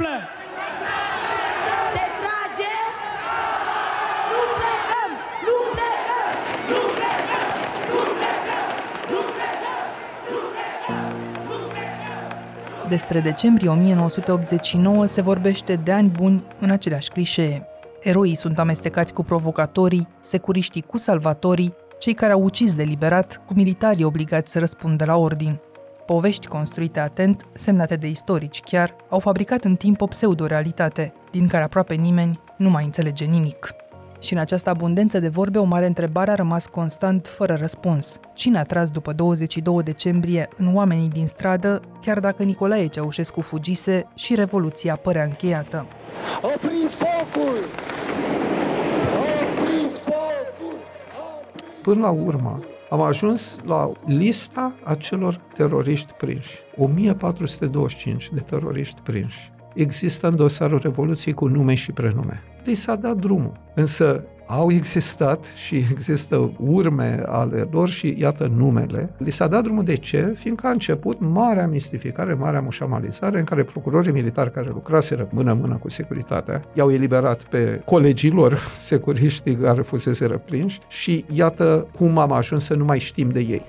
întâmplă? Se trage! Nu plecăm! Nu plecăm! Nu plecăm! Nu plecăm! Nu plecăm! Nu plecăm! Despre decembrie 1989 se vorbește de ani buni în aceleași clișee. Eroii sunt amestecați cu provocatorii, securiștii cu salvatorii, cei care au ucis deliberat cu militarii obligați să răspundă la ordin. Povești construite atent, semnate de istorici chiar, au fabricat în timp o pseudo-realitate, din care aproape nimeni nu mai înțelege nimic. Și în această abundență de vorbe, o mare întrebare a rămas constant fără răspuns. Cine a tras după 22 decembrie în oamenii din stradă, chiar dacă Nicolae Ceaușescu fugise și Revoluția părea încheiată? Opriți focul! Opriți focul! Până la urmă, am ajuns la lista acelor teroriști prinși. 1425 de teroriști prinși. Există în dosarul Revoluției cu nume și prenume. Li s-a dat drumul. Însă au existat și există urme ale lor și iată numele. Li s-a dat drumul de ce? Fiindcă a început marea mistificare, marea mușamalizare în care procurorii militari care lucraseră mână-mână cu securitatea i-au eliberat pe colegii lor securiștii care fusese răprinși și iată cum am ajuns să nu mai știm de ei.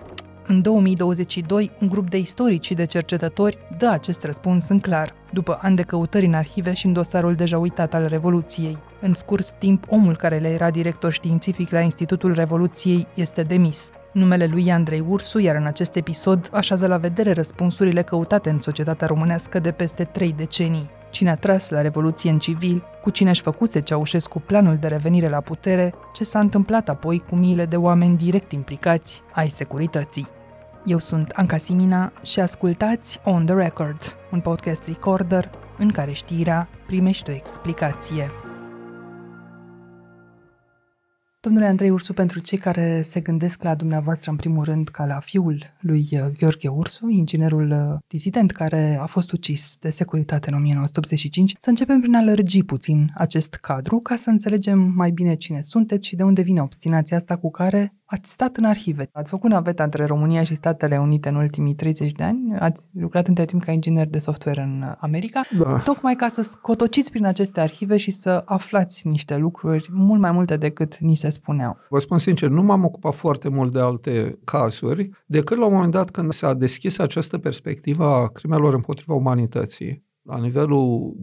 În 2022, un grup de istorici și de cercetători dă acest răspuns în clar, după ani de căutări în arhive și în dosarul deja uitat al Revoluției. În scurt timp, omul care le era director științific la Institutul Revoluției este demis. Numele lui e Andrei Ursu, iar în acest episod așează la vedere răspunsurile căutate în societatea românească de peste trei decenii. Cine a tras la Revoluție în civil, cu cine își făcuse Ceaușescu planul de revenire la putere, ce s-a întâmplat apoi cu miile de oameni direct implicați ai securității. Eu sunt Anca Simina și ascultați On The Record, un podcast recorder în care știrea primește o explicație. Domnule Andrei Ursu, pentru cei care se gândesc la dumneavoastră în primul rând ca la fiul lui uh, Gheorghe Ursu, inginerul uh, dizident care a fost ucis de securitate în 1985, să începem prin a lărgi puțin acest cadru ca să înțelegem mai bine cine sunteți și de unde vine obstinația asta cu care Ați stat în arhive, ați făcut naveta între România și Statele Unite în ultimii 30 de ani, ați lucrat între timp ca inginer de software în America, Da. tocmai ca să scotociți prin aceste arhive și să aflați niște lucruri mult mai multe decât ni se spuneau. Vă spun sincer, nu m-am ocupat foarte mult de alte cazuri, decât la un moment dat când s-a deschis această perspectivă a crimelor împotriva umanității. La nivelul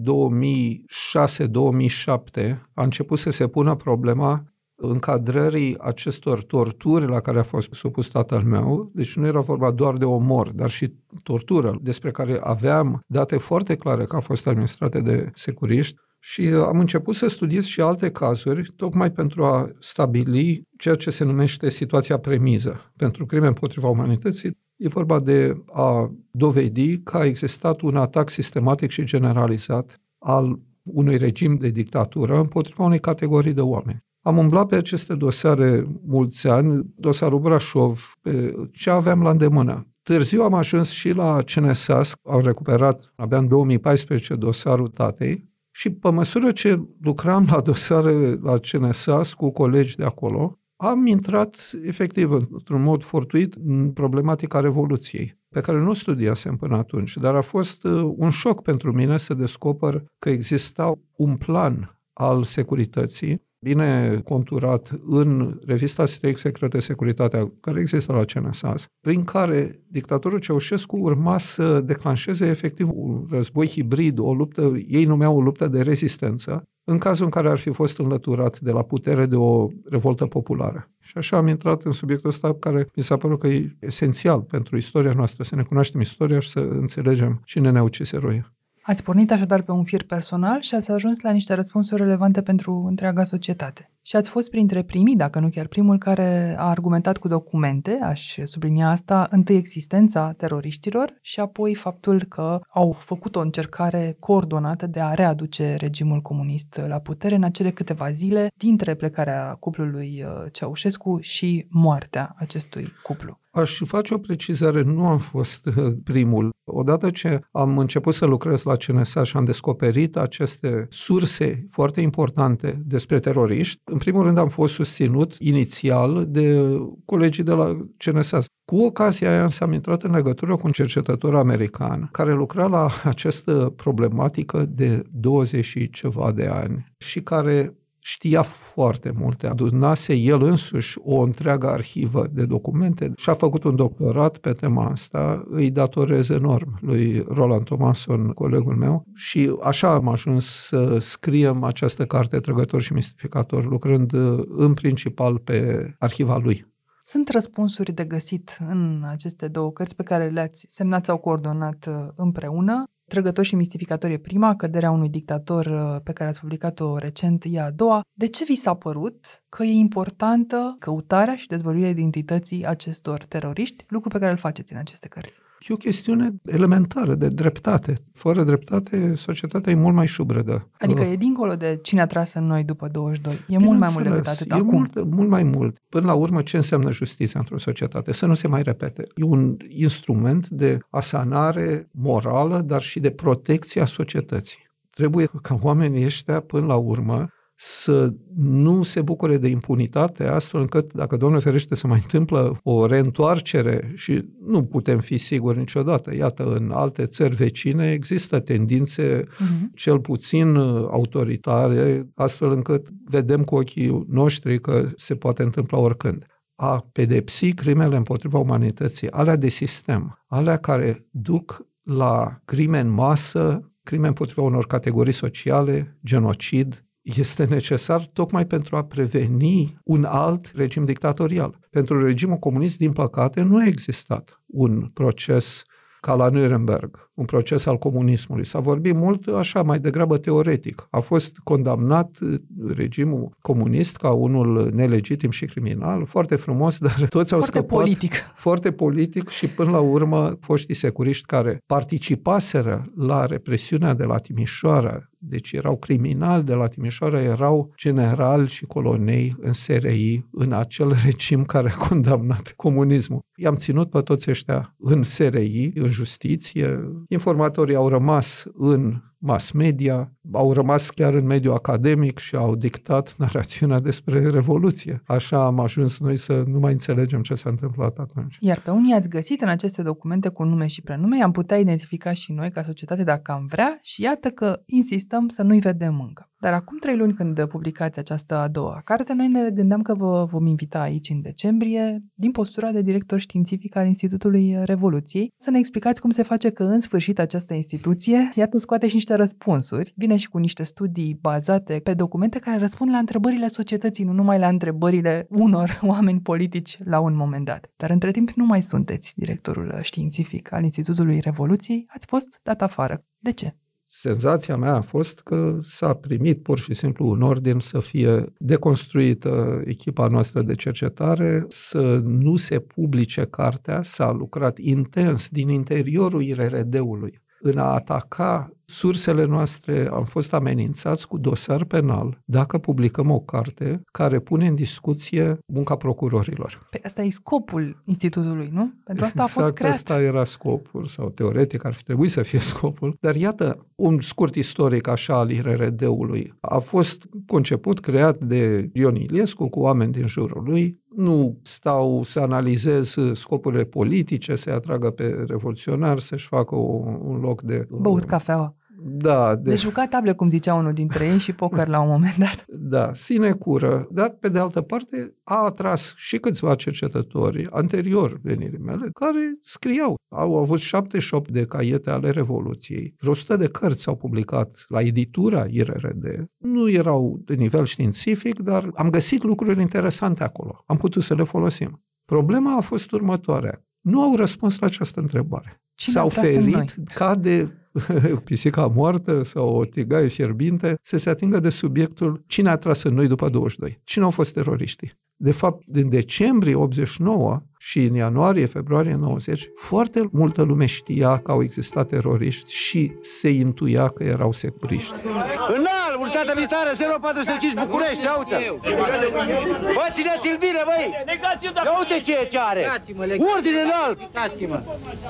2006-2007 a început să se pună problema încadrării acestor torturi la care a fost supus tatăl meu, deci nu era vorba doar de omor, dar și tortură, despre care aveam date foarte clare că au fost administrate de securiști, și am început să studiez și alte cazuri, tocmai pentru a stabili ceea ce se numește situația premiză. Pentru crime împotriva umanității, e vorba de a dovedi că a existat un atac sistematic și generalizat al unui regim de dictatură împotriva unei categorii de oameni. Am umblat pe aceste dosare mulți ani, dosarul Brașov, pe ce aveam la îndemână. Târziu am ajuns și la CNSAS, am recuperat abia în 2014 dosarul tatei și pe măsură ce lucram la dosare la CNSAS cu colegi de acolo, am intrat efectiv într-un mod fortuit în problematica Revoluției, pe care nu studiasem până atunci, dar a fost uh, un șoc pentru mine să descoper că exista un plan al securității bine conturat în revista strict secretă Securitatea, care există la CNSAS, prin care dictatorul Ceaușescu urma să declanșeze efectiv un război hibrid, o luptă, ei numeau o luptă de rezistență, în cazul în care ar fi fost înlăturat de la putere de o revoltă populară. Și așa am intrat în subiectul ăsta care mi s-a părut că e esențial pentru istoria noastră, să ne cunoaștem istoria și să înțelegem cine ne-a ucis eroia. Ați pornit așadar pe un fir personal și ați ajuns la niște răspunsuri relevante pentru întreaga societate. Și ați fost printre primii, dacă nu chiar primul, care a argumentat cu documente, aș sublinia asta, întâi existența teroriștilor și apoi faptul că au făcut o încercare coordonată de a readuce regimul comunist la putere în acele câteva zile dintre plecarea cuplului uh, Ceaușescu și moartea acestui cuplu. Aș face o precizare, nu am fost uh, primul. Odată ce am început să lucrez la CNSA și am descoperit aceste surse foarte importante despre teroriști, în primul rând am fost susținut inițial de colegii de la CNSA. Cu ocazia aia am intrat în legătură cu un cercetător american care lucra la această problematică de 20 și ceva de ani și care știa foarte multe. Adunase el însuși o întreagă arhivă de documente și a făcut un doctorat pe tema asta. Îi datorez enorm lui Roland Thomason, colegul meu, și așa am ajuns să scriem această carte Trăgător și Mistificator, lucrând în principal pe arhiva lui. Sunt răspunsuri de găsit în aceste două cărți pe care le-ați semnat sau coordonat uh, împreună. Trăgător și mistificator e prima, căderea unui dictator uh, pe care ați publicat-o recent e a doua. De ce vi s-a părut că e importantă căutarea și dezvăluirea identității acestor teroriști, lucru pe care îl faceți în aceste cărți? E o chestiune elementară de dreptate. Fără dreptate, societatea e mult mai șubredă. Adică uh. e dincolo de cine a tras în noi după 22. E mult mai mult decât atât e acum. Mult, mult mai mult. Până la urmă, ce înseamnă justiția într-o societate? Să nu se mai repete. E un instrument de asanare morală, dar și de protecție a societății. Trebuie ca oamenii ăștia, până la urmă, să nu se bucure de impunitate, astfel încât, dacă Doamne ferește să mai întâmplă o reîntoarcere și nu putem fi siguri niciodată, iată, în alte țări vecine există tendințe uh-huh. cel puțin autoritare, astfel încât vedem cu ochii noștri că se poate întâmpla oricând a pedepsi crimele împotriva umanității, alea de sistem, alea care duc la crime în masă, crime împotriva unor categorii sociale, genocid, este necesar tocmai pentru a preveni un alt regim dictatorial. Pentru regimul comunist, din păcate, nu a existat un proces ca la Nuremberg, un proces al comunismului. S-a vorbit mult așa, mai degrabă teoretic. A fost condamnat regimul comunist ca unul nelegitim și criminal, foarte frumos, dar toți au foarte scăpat. politic. Foarte politic și până la urmă foștii securiști care participaseră la represiunea de la Timișoara, deci erau criminali de la Timișoara, erau generali și colonei în SRI, în acel regim care a condamnat comunismul. I-am ținut pe toți ăștia în SRI, în justiție. Informatorii au rămas în mass media, au rămas chiar în mediul academic și au dictat narațiunea despre Revoluție. Așa am ajuns noi să nu mai înțelegem ce s-a întâmplat atunci. Iar pe unii ați găsit în aceste documente cu nume și prenume, am putea identifica și noi ca societate dacă am vrea și iată că insistăm să nu-i vedem încă. Dar acum trei luni când publicați această a doua carte, noi ne gândeam că vă vom invita aici în decembrie, din postura de director științific al Institutului Revoluției, să ne explicați cum se face că în sfârșit această instituție, iată, scoate și niște răspunsuri, vine și cu niște studii bazate pe documente care răspund la întrebările societății, nu numai la întrebările unor oameni politici la un moment dat. Dar între timp nu mai sunteți directorul științific al Institutului Revoluției, ați fost dat afară. De ce? senzația mea a fost că s-a primit pur și simplu un ordin să fie deconstruită echipa noastră de cercetare, să nu se publice cartea, s-a lucrat intens din interiorul IRRD-ului în a ataca sursele noastre, am fost amenințați cu dosar penal dacă publicăm o carte care pune în discuție munca procurorilor. Pe asta e scopul institutului, nu? Pentru asta exact a fost creat. asta era scopul, sau teoretic ar fi trebuit să fie scopul. Dar iată, un scurt istoric așa al IRRD-ului. A fost conceput, creat de Ion Iliescu cu oameni din jurul lui, nu stau să analizez scopurile politice, să-i atragă pe revoluționari, să-și facă un, un loc de... Băut cafeaua. Da. De... de jucat table, cum zicea unul dintre ei, și poker la un moment dat. Da, sinecură. Dar, pe de altă parte, a atras și câțiva cercetători anterior venirii mele, care scriau. Au avut 78 de caiete ale Revoluției. Vreo 100 de cărți s-au publicat la editura IRRD. Nu erau de nivel științific, dar am găsit lucruri interesante acolo. Am putut să le folosim. Problema a fost următoarea. Nu au răspuns la această întrebare. Cine S-au a tras în ferit noi? ca de pisica moartă sau o tigaie fierbinte, să se atingă de subiectul cine a tras în noi după 22, cine au fost teroriștii. De fapt, din decembrie 89 Și în ianuarie, februarie 90, foarte multă lume știa că au existat teroriști și se intuia că erau securiști. Înalt, unitate militară 0405 București, ia uite! Bă, țineți-l bine, băi! Ia uite ce, ce are! Ordine înalt!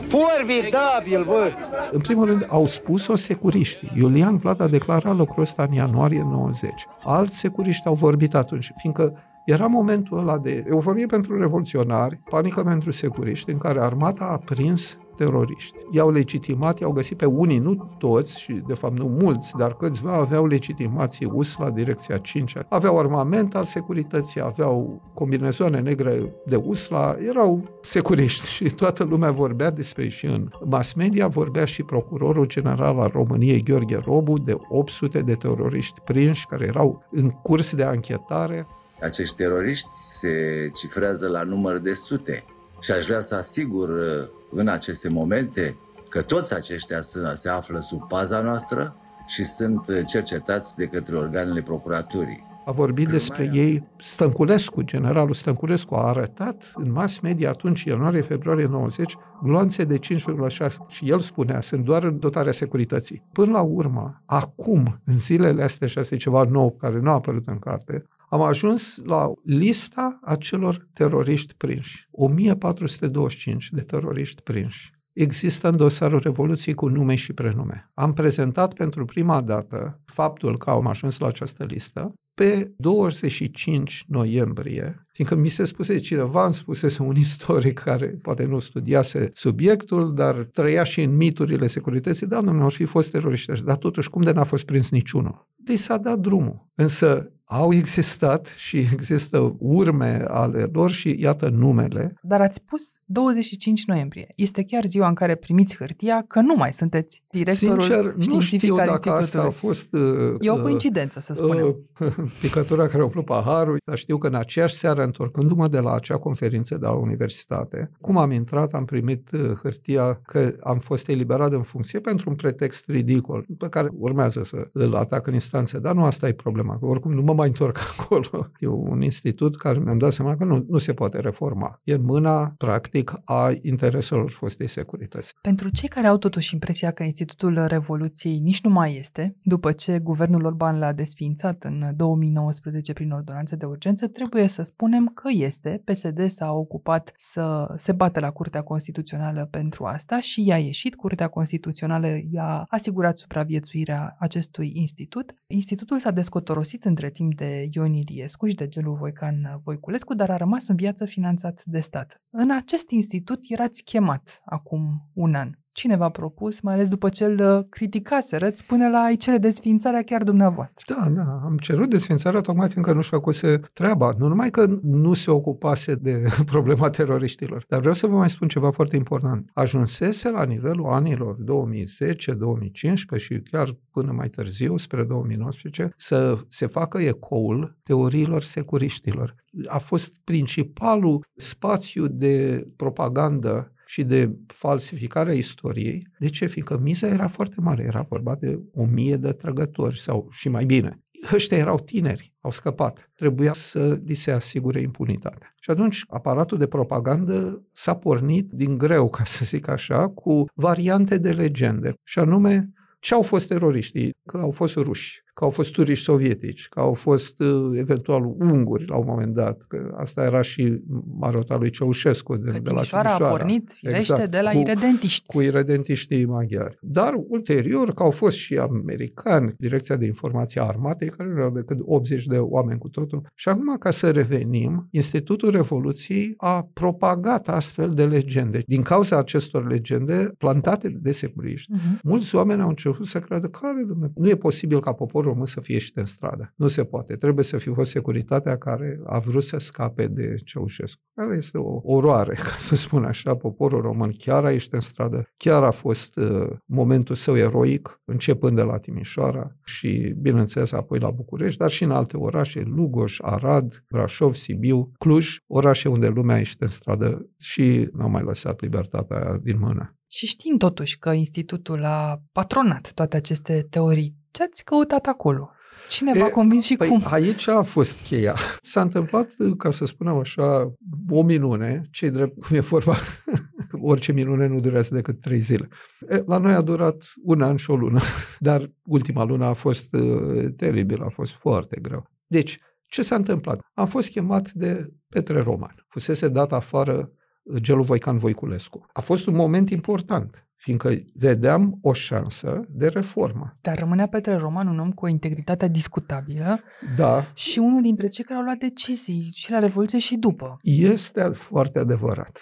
Formidabil, bă! În primul rând, au spus-o securiști. Iulian Vlad a declarat lucrul ăsta în ianuarie 90. Alți securiști au vorbit atunci, fiindcă era momentul ăla de euforie pentru revoluționari, panică pentru securiști, în care armata a prins teroriști. I-au legitimat, i-au găsit pe unii, nu toți, și de fapt nu mulți, dar câțiva aveau legitimație US la direcția 5 Aveau armament al securității, aveau combinezoane negre de USLA, erau securiști și toată lumea vorbea despre ei și în mass media vorbea și procurorul general al României, Gheorghe Robu, de 800 de teroriști prinși care erau în curs de anchetare. Acești teroriști se cifrează la număr de sute și aș vrea să asigur uh, în aceste momente că toți aceștia se află sub paza noastră și sunt uh, cercetați de către organele procuraturii. A vorbit despre ei Stănculescu, generalul Stănculescu, a arătat în mass media atunci, ianuarie-februarie 90, gloanțe de 5,6 și el spunea, sunt doar în dotarea securității. Până la urmă, acum, în zilele astea, și asta e ceva nou care nu a apărut în carte, am ajuns la lista acelor teroriști prinși. 1425 de teroriști prinși. Există în dosarul Revoluției cu nume și prenume. Am prezentat pentru prima dată faptul că am ajuns la această listă pe 25 noiembrie, fiindcă mi se spuse cineva, îmi spusese un istoric care poate nu studiase subiectul, dar trăia și în miturile securității, da, domnule, ar fi fost teroriști, dar totuși cum de n-a fost prins niciunul? Deci s-a dat drumul. Însă au existat și există urme ale lor și iată numele. Dar ați spus 25 noiembrie. Este chiar ziua în care primiți hârtia că nu mai sunteți directorul Sincer, nu știu al dacă asta a fost... Uh, e o coincidență, să spunem. Uh, picătura care a paharul, dar știu că în aceeași seară, întorcându-mă de la acea conferință de la universitate, cum am intrat, am primit uh, hârtia că am fost eliberat în funcție pentru un pretext ridicol, pe care urmează să îl atac în instanță. Dar nu asta e problema, că oricum nu mă mai întorc acolo. E un institut care mi-am dat seama că nu, nu se poate reforma. E în mâna, practic, a intereselor fostei securități. Pentru cei care au totuși impresia că Institutul Revoluției nici nu mai este, după ce guvernul Orban l-a desființat în 2019 prin ordonanță de urgență, trebuie să spunem că este. PSD s-a ocupat să se bată la Curtea Constituțională pentru asta și i-a ieșit. Curtea Constituțională i-a asigurat supraviețuirea acestui institut. Institutul s-a descotorosit între timp de Ion Iliescu și de Gelu Voican Voiculescu, dar a rămas în viață finanțat de stat. În acest institut erați chemat acum un an. Cine v-a propus, mai ales după ce îl uh, criticaseră, până la a-i cere desfințarea chiar dumneavoastră? Da, da, am cerut desfințarea tocmai fiindcă nu-și făcuse treaba. Nu numai că nu se ocupase de problema teroriștilor, dar vreau să vă mai spun ceva foarte important. Ajunsese la nivelul anilor 2010, 2015 și chiar până mai târziu, spre 2019, să se facă ecoul teoriilor securiștilor. A fost principalul spațiu de propagandă și de falsificarea istoriei. De ce? Fiindcă miza era foarte mare, era vorba de o mie de trăgători sau și mai bine. Ăștia erau tineri, au scăpat. Trebuia să li se asigure impunitatea. Și atunci aparatul de propagandă s-a pornit din greu, ca să zic așa, cu variante de legende. Și anume, ce au fost teroriștii? Că au fost ruși, că au fost turiști sovietici, că au fost uh, eventual unguri la un moment dat, că asta era și marota lui Ceaușescu de, că de la Timișoara. a pornit, firește, exact, de la cu, iredentiști. Cu iredentiștii maghiari. Dar ulterior, că au fost și americani, Direcția de Informație a Armatei, care nu erau decât 80 de oameni cu totul. Și acum, ca să revenim, Institutul Revoluției a propagat astfel de legende. Din cauza acestor legende plantate de securiști, uh-huh. mulți oameni au început să creadă, care, domnule, nu e posibil ca poporul român să fie ieșit în stradă. Nu se poate. Trebuie să fi fost securitatea care a vrut să scape de Ceaușescu. Care este o oroare, ca să spun așa. Poporul român chiar a ieșit în stradă, chiar a fost uh, momentul său eroic, începând de la Timișoara și, bineînțeles, apoi la București, dar și în alte orașe, Lugoj, Arad, Brașov, Sibiu, Cluj, orașe unde lumea a ieșit în stradă și n-au mai lăsat libertatea din mână. Și știm totuși că institutul a patronat toate aceste teorii. Ce ați căutat acolo? Cine v-a convins și păi cum? aici a fost cheia. S-a întâmplat, ca să spunem așa, o minune, ce drept, cum e vorba, orice minune nu durează decât trei zile. E, la noi a durat un an și o lună, dar ultima lună a fost uh, teribil, a fost foarte greu. Deci, ce s-a întâmplat? Am fost chemat de Petre Roman. Fusese dat afară uh, Gelu Voican Voiculescu. A fost un moment important fiindcă vedeam o șansă de reformă. Dar rămânea Petre Roman un om cu o integritate discutabilă Da, și unul dintre cei care au luat decizii și la Revoluție și după. este foarte adevărat.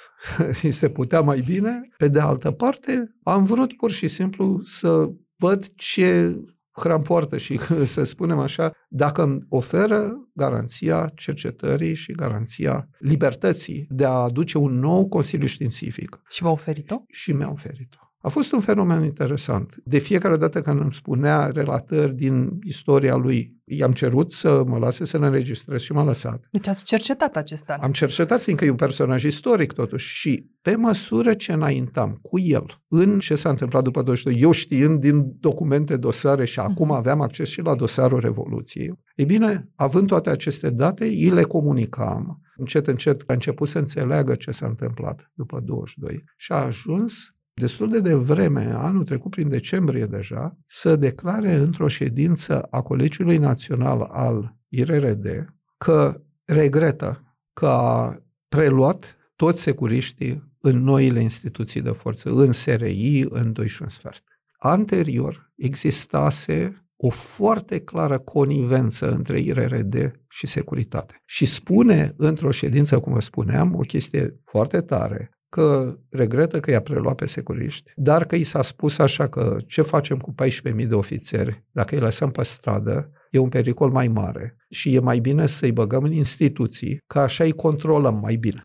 Se putea mai bine. Pe de altă parte, am vrut pur și simplu să văd ce hrampoartă și, să spunem așa, dacă îmi oferă garanția cercetării și garanția libertății de a aduce un nou Consiliu Științific. Și v-a oferit-o? Și mi-a oferit-o. A fost un fenomen interesant. De fiecare dată când îmi spunea relatări din istoria lui, i-am cerut să mă lase să ne înregistrez și m-a lăsat. Deci ați cercetat acest an. Am cercetat, fiindcă e un personaj istoric totuși și pe măsură ce înaintam cu el în ce s-a întâmplat după 22, eu știind din documente, dosare și acum Mhm. aveam acces și la dosarul Revoluției, e bine, având toate aceste date, îi le comunicam. Încet, încet a început să înțeleagă ce s-a întâmplat după 22 și a ajuns destul de devreme, anul trecut prin decembrie deja, să declare într-o ședință a Colegiului Național al IRRD că regretă că a preluat toți securiștii în noile instituții de forță, în SRI, în 2 și un sfert. Anterior existase o foarte clară conivență între IRRD și securitate. Și spune într-o ședință, cum vă spuneam, o chestie foarte tare, că regretă că i-a preluat pe securiști, dar că i s-a spus așa că ce facem cu 14.000 de ofițeri, dacă îi lăsăm pe stradă, e un pericol mai mare și e mai bine să-i băgăm în instituții, că așa îi controlăm mai bine.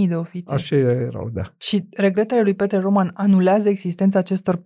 14.000 de ofițeri. Așa erau, da. Și regretele lui Petre Roman anulează existența acestor 14.000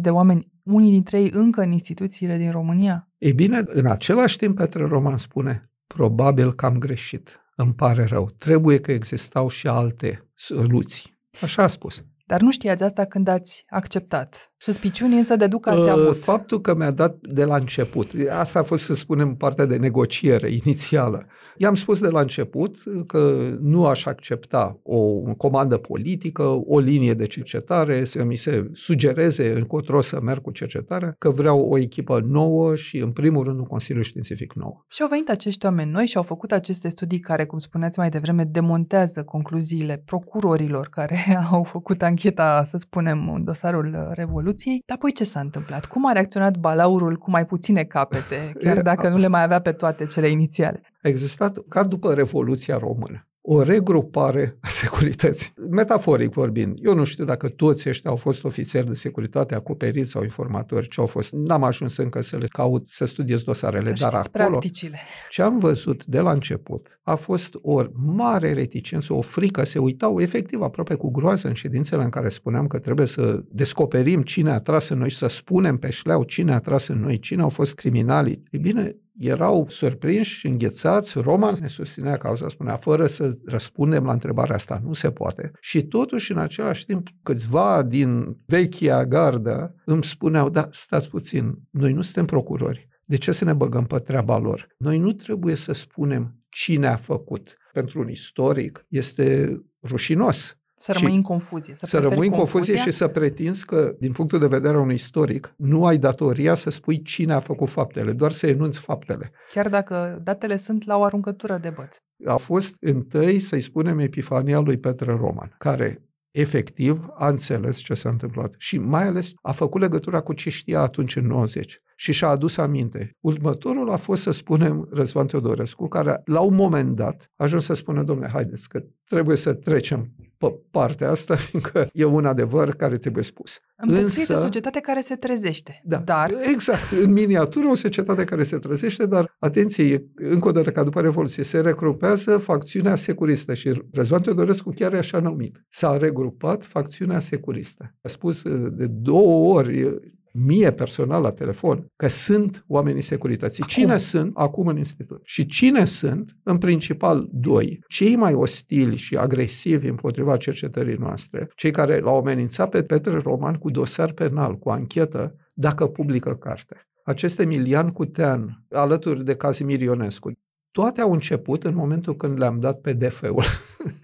de oameni, unii dintre ei încă în instituțiile din România? Ei bine, în același timp, Petre Roman spune, probabil că am greșit. Îmi pare rău. Trebuie că existau și alte soluții. Așa a spus. Dar nu știați asta când ați acceptat. Suspiciuni însă deduc că ați Uh, avut. Faptul că mi-a dat de la început, asta a fost, să spunem, partea de negociere inițială. I-am spus de la început că nu aș accepta o comandă politică, o linie de cercetare, să mi se sugereze încotro să merg cu cercetarea, că vreau o echipă nouă și, în primul rând, un Consiliu Științific nou. Și au venit acești oameni noi și au făcut aceste studii care, cum spuneați mai devreme, demontează concluziile procurorilor care au făcut ancheta, să spunem, în dosarul Revoluției. Dar apoi ce s-a întâmplat? Cum a reacționat balaurul cu mai puține capete, chiar E, dacă nu le mai avea pe toate cele inițiale? A existat, ca după Revoluția Română, o regrupare a securității. Metaforic vorbind, eu nu știu dacă toți ăștia au fost ofițeri de securitate acoperiți sau informatori, ce au fost. N-am ajuns încă să le caut, să studiez dosarele, dar Știți acolo practicile. ce am văzut de la început a fost o mare reticență, o frică, se uitau efectiv aproape cu groază în ședințele în care spuneam că trebuie să descoperim cine a tras în noi și să spunem pe șleau cine a tras în noi, cine au fost criminalii. E bine, erau surprinși, înghețați, Roman ne susținea cauza, spunea, fără să răspundem la întrebarea asta, nu se poate. Și totuși, în același timp, câțiva din vechia gardă îmi spuneau, da, stați puțin, noi nu suntem procurori, de ce să ne băgăm pe treaba lor? Noi nu trebuie să spunem cine a făcut. Pentru un istoric este rușinos Să Și rămâi în confuzie. Să, să preferi rămâi în confuzie confuzia? și să pretinzi că, din punctul de vedere al unui istoric, nu ai datoria să spui cine a făcut faptele, doar să enunți faptele. Chiar dacă datele sunt la o aruncătură de băț. A fost întâi, să-i spunem, epifania lui Petre Roman, care efectiv a înțeles ce s-a întâmplat și mai ales a făcut legătura cu ce știa atunci în 90 și și-a adus aminte. Următorul a fost, să spunem, Răzvan Teodorescu, care la un moment dat a ajuns să spună, domnule, haideți că trebuie să trecem pe partea asta, fiindcă e un adevăr care trebuie spus. Îmi descrieți Însă- o societate care se trezește. Da, Dar exact. În miniatură o societate care se trezește, dar atenție, e, încă o dată ca după Revoluție, se recrupează facțiunea securistă și Răzvan Teodorescu chiar e așa numit. S-a regrupat facțiunea securistă. A spus uh, de două ori uh, mie personal la telefon că sunt oamenii securității. Acum. Cine sunt acum în institut? Și cine sunt? În principal doi. Cei mai ostili și agresivi împotriva cercetării noastre, cei care l-au amenințat pe Petre Roman cu dosar penal, cu anchetă, dacă publică carte. acest Emilian Cutean, alături de Casimir Ionescu, toate au început în momentul când le-am dat PDF-ul,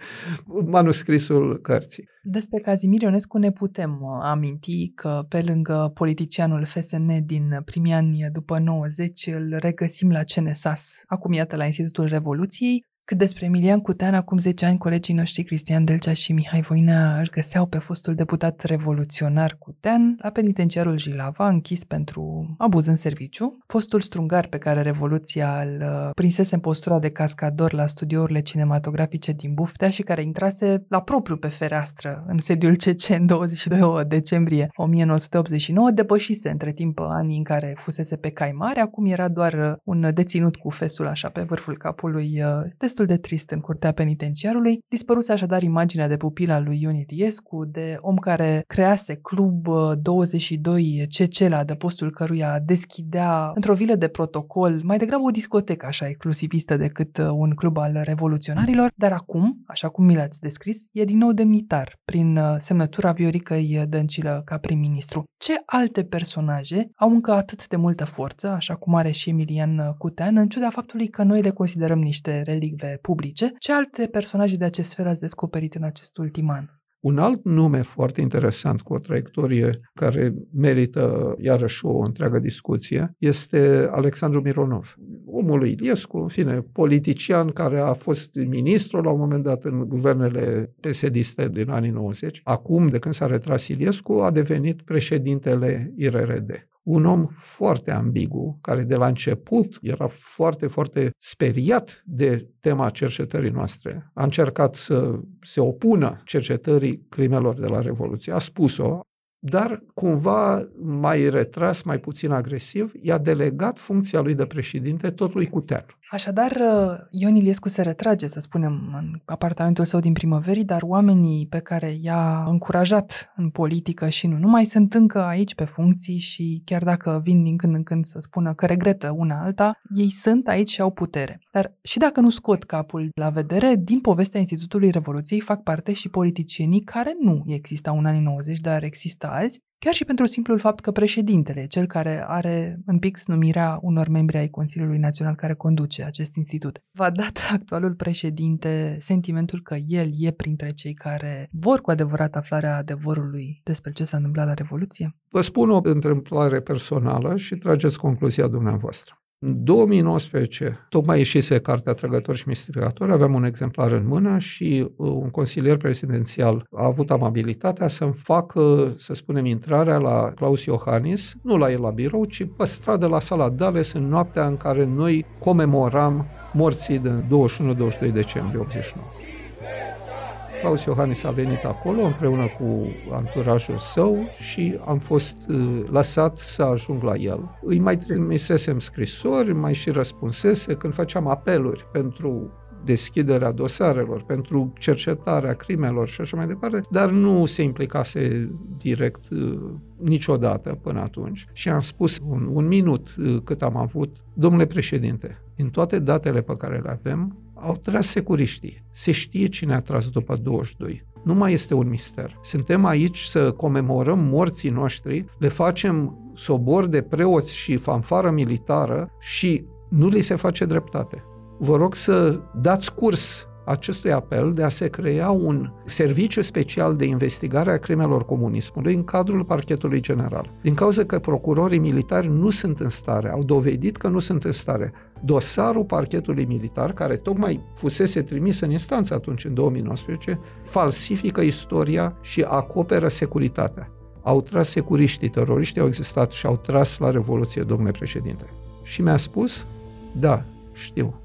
manuscrisul cărții. Despre Cazimir Ionescu ne putem uh, aminti că pe lângă politicianul FSN din primii ani după 90 îl regăsim la CNSAS, acum iată la Institutul Revoluției, cât despre Emilian Cutean, acum 10 ani, colegii noștri Cristian Delcea și Mihai Voinea îl găseau pe fostul deputat revoluționar Cutean la penitenciarul Jilava, închis pentru abuz în serviciu. Fostul strungar pe care Revoluția îl uh, prinsese în postura de cascador la studiourile cinematografice din Buftea și care intrase la propriu pe fereastră în sediul CC în 22 decembrie 1989, depășise între timp anii în care fusese pe cai mare, acum era doar uh, un deținut cu fesul așa pe vârful capului, uh, destul de trist în curtea penitenciarului, dispăruse așadar imaginea de pupila lui Ion Iliescu, de om care crease Club 22 uh, CC la adăpostul căruia deschidea într-o vilă de protocol, mai degrabă o discotecă așa exclusivistă decât uh, un club al revoluționarilor, dar acum, așa cum mi l-ați descris, e din nou demnitar, prin uh, semnătura Vioricăi Dăncilă ca prim-ministru. Ce alte personaje au încă atât de multă forță, așa cum are și Emilian Cutean, în ciuda faptului că noi le considerăm niște relicve perspective publice. Ce alte personaje de acest fel ați descoperit în acest ultim an? Un alt nume foarte interesant cu o traiectorie care merită iarăși o întreagă discuție este Alexandru Mironov. Omul lui Iliescu, în fine, politician care a fost ministru la un moment dat în guvernele psd din anii 90. Acum, de când s-a retras Iliescu, a devenit președintele IRRD un om foarte ambigu, care de la început era foarte, foarte speriat de tema cercetării noastre. A încercat să se opună cercetării crimelor de la Revoluție. A spus-o, dar cumva mai retras, mai puțin agresiv, i-a delegat funcția lui de președinte tot lui Cutean. Așadar, uh, Ion Iliescu se retrage, să spunem, în apartamentul său din primăverii, dar oamenii pe care i-a încurajat în politică și nu numai sunt încă aici pe funcții și chiar dacă vin din când în când să spună că regretă una alta, ei sunt aici și au putere. Dar și dacă nu scot capul la vedere, din povestea Institutului Revoluției fac parte și politicienii care nu existau în anii 90, dar există azi, Chiar și pentru simplul fapt că președintele, cel care are în pix numirea unor membri ai Consiliului Național care conduce acest institut, va dat actualul președinte sentimentul că el e printre cei care vor cu adevărat aflarea adevărului despre ce s-a întâmplat la Revoluție? Vă spun o întâmplare personală și trageți concluzia dumneavoastră. În 2019, tocmai ieșise cartea Trăgători și Mistificatori, aveam un exemplar în mână și uh, un consilier prezidențial a avut amabilitatea să-mi facă, să spunem, intrarea la Claus Iohannis, nu la el la birou, ci pe stradă la sala Dales în noaptea în care noi comemoram morții de 21-22 decembrie 89. Claus Iohannis a venit acolo împreună cu anturajul său și am fost uh, lăsat să ajung la el. Îi mai trimisesem scrisori, mai și răspunsese când făceam apeluri pentru deschiderea dosarelor, pentru cercetarea crimelor și așa mai departe, dar nu se implicase direct uh, niciodată până atunci. Și am spus un, un minut uh, cât am avut, domnule președinte, în toate datele pe care le avem, au tras securiștii. Se știe cine a tras după 22. Nu mai este un mister. Suntem aici să comemorăm morții noștri, le facem sobor de preoți și fanfară militară și nu li se face dreptate. Vă rog să dați curs acestui apel de a se crea un serviciu special de investigare a crimelor comunismului în cadrul parchetului general. Din cauza că procurorii militari nu sunt în stare, au dovedit că nu sunt în stare. Dosarul parchetului militar, care tocmai fusese trimis în instanță atunci, în 2019, falsifică istoria și acoperă securitatea. Au tras securiștii, teroriștii au existat și au tras la Revoluție, domnule președinte. Și mi-a spus, da, știu,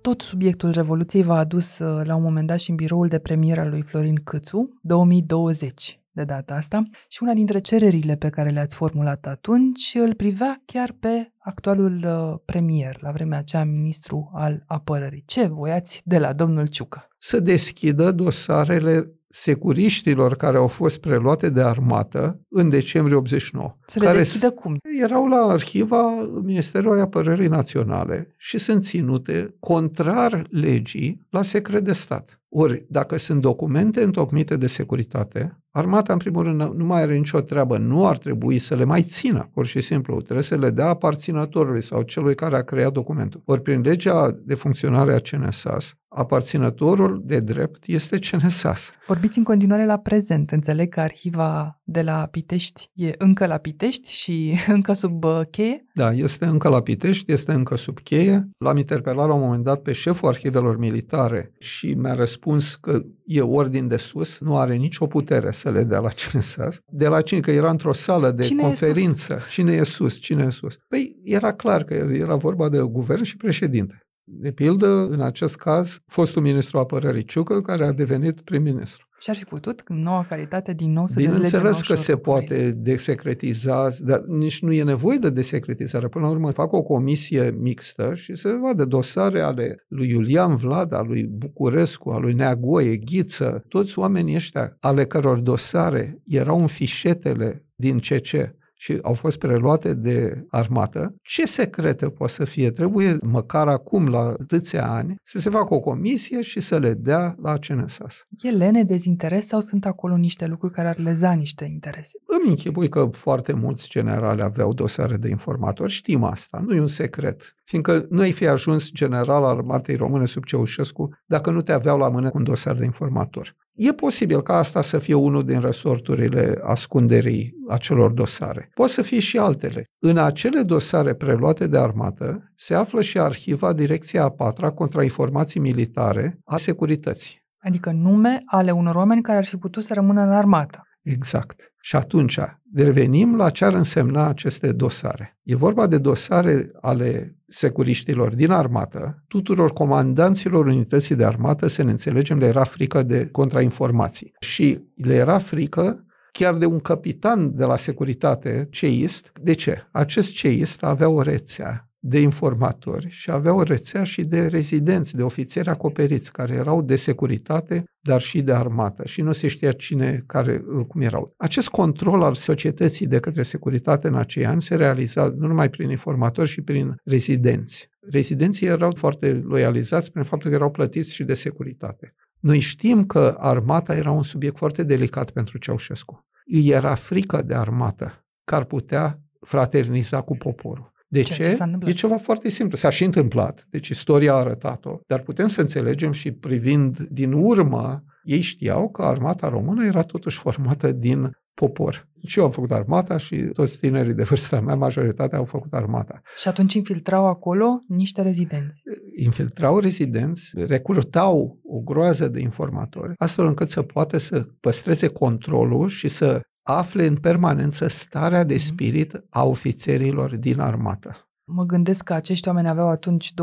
tot subiectul Revoluției v-a adus uh, la un moment dat și în biroul de premieră al lui Florin Câțu, 2020 de data asta, și una dintre cererile pe care le-ați formulat atunci îl privea chiar pe actualul uh, premier, la vremea aceea ministru al apărării. Ce voiați de la domnul Ciucă? Să deschidă dosarele securiștilor care au fost preluate de armată în decembrie 89. Să le care deschidă cum? Erau la arhiva Ministerului Apărării Naționale și sunt ținute contrar legii la secret de stat. Ori, dacă sunt documente întocmite de securitate, Armata, în primul rând, nu mai are nicio treabă, nu ar trebui să le mai țină, pur și simplu. Trebuie să le dea aparținătorului sau celui care a creat documentul. Ori prin legea de funcționare a CNSAS, aparținătorul de drept este CNSAS. Vorbiți în continuare la prezent. Înțeleg că arhiva de la Pitești e încă la Pitești și încă sub uh, cheie? Da, este încă la Pitești, este încă sub cheie. L-am interpelat la un moment dat pe șeful arhivelor militare și mi-a răspuns că e ordin de sus, nu are nicio putere să le dea la CNSAS. De la cine? Că era într-o sală de Cine conferință. E cine e sus? Cine e sus? Păi era clar că era vorba de guvern și președinte. De pildă, în acest caz, fostul ministru apărării Ciucă, care a devenit prim-ministru. Și ar fi putut, în noua calitate, din nou să Bineînțeles că se poate desecretiza, dar nici nu e nevoie de desecretizare. Până la urmă, fac o comisie mixtă și se vadă dosare ale lui Iulian Vlad, al lui Bucurescu, al lui Neagoie, Ghiță, toți oamenii ăștia, ale căror dosare erau în fișetele din CC și au fost preluate de armată, ce secrete poate să fie? Trebuie măcar acum, la atâția ani, să se facă o comisie și să le dea la CNSAS. E lene, dezinteres sau sunt acolo niște lucruri care ar leza niște interese? Îmi închipui că foarte mulți generali aveau dosare de informatori, știm asta, nu e un secret. Fiindcă nu ai fi ajuns general al armatei române sub Ceaușescu dacă nu te aveau la mână cu un dosar de informator. E posibil ca asta să fie unul din resorturile ascunderii acelor dosare. Pot să fie și altele. În acele dosare preluate de armată se află și arhiva Direcția a patra contra informații militare a securității. Adică nume ale unor oameni care ar fi putut să rămână în armată. Exact. Și atunci revenim la ce ar însemna aceste dosare. E vorba de dosare ale securiștilor din armată, tuturor comandanților unității de armată, să ne înțelegem, le era frică de contrainformații. Și le era frică chiar de un capitan de la securitate ceist. De ce? Acest ceist avea o rețea de informatori și avea o rețea și de rezidenți, de ofițeri acoperiți, care erau de securitate, dar și de armată. Și nu se știa cine, care, cum erau. Acest control al societății de către securitate în acei ani se realiza nu numai prin informatori, și prin rezidenți. Rezidenții erau foarte loializați prin faptul că erau plătiți și de securitate. Noi știm că armata era un subiect foarte delicat pentru Ceaușescu. Îi era frică de armată, că ar putea fraterniza cu poporul. De ce? ce e ceva foarte simplu. S-a și întâmplat. Deci istoria a arătat-o. Dar putem să înțelegem și privind din urmă, ei știau că armata română era totuși formată din popor. Și eu am făcut armata și toți tinerii de vârsta mea, majoritatea au făcut armata. Și atunci infiltrau acolo niște rezidenți. Infiltrau rezidenți, recrutau o groază de informatori, astfel încât să poată să păstreze controlul și să afle în permanență starea de mhm. spirit a ofițerilor din armată. Mă gândesc că acești oameni aveau atunci 25-30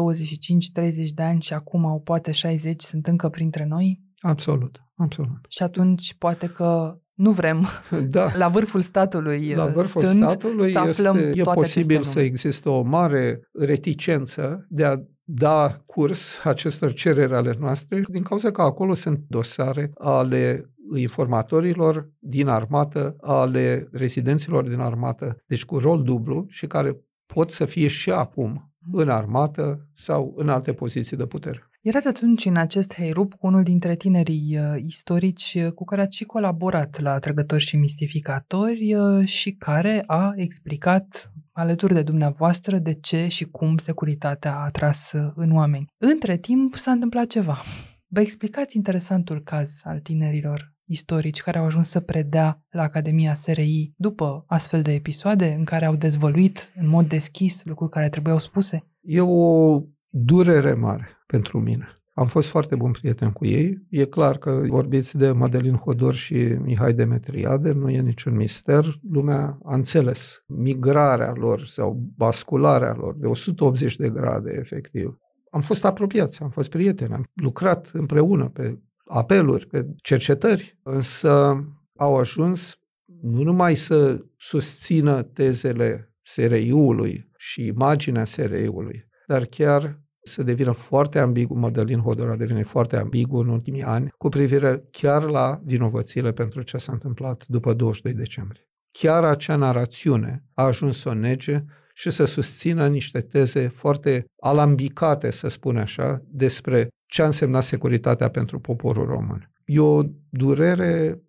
de ani și acum au poate 60, sunt încă printre noi? Absolut, absolut. Și atunci poate că nu vrem da. la vârful statului La vârful stând, statului să aflăm este, e toate posibil să existe o mare reticență de a da curs acestor cereri ale noastre din cauza că acolo sunt dosare ale informatorilor din armată, ale rezidenților din armată, deci cu rol dublu și care pot să fie și acum în armată sau în alte poziții de putere. Erați atunci în acest heirup cu unul dintre tinerii uh, istorici uh, cu care ați și colaborat la Trăgători și Mistificatori uh, și care a explicat alături de dumneavoastră de ce și cum securitatea a atras uh, în oameni. Între timp s-a întâmplat ceva. Vă explicați interesantul caz al tinerilor istorici care au ajuns să predea la Academia SRI după astfel de episoade în care au dezvăluit în mod deschis lucruri care trebuiau spuse? E o durere mare pentru mine. Am fost foarte bun prieten cu ei. E clar că vorbiți de Madelin Hodor și Mihai Demetriade, nu e niciun mister. Lumea a înțeles migrarea lor sau bascularea lor de 180 de grade, efectiv. Am fost apropiați, am fost prieteni, am lucrat împreună pe apeluri, pe cercetări, însă au ajuns nu numai să susțină tezele SRI-ului și imaginea SRI-ului, dar chiar să devină foarte ambigu, Mădălin Hodor a devenit foarte ambigu în ultimii ani, cu privire chiar la vinovățile pentru ce s-a întâmplat după 22 decembrie. Chiar acea narațiune a ajuns să o nege și să susțină niște teze foarte alambicate, să spun așa, despre ce a însemnat securitatea pentru poporul român. E o durere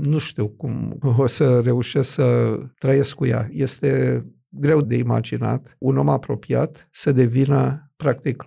nu știu cum o să reușesc să trăiesc cu ea. Este greu de imaginat un om apropiat să devină, practic,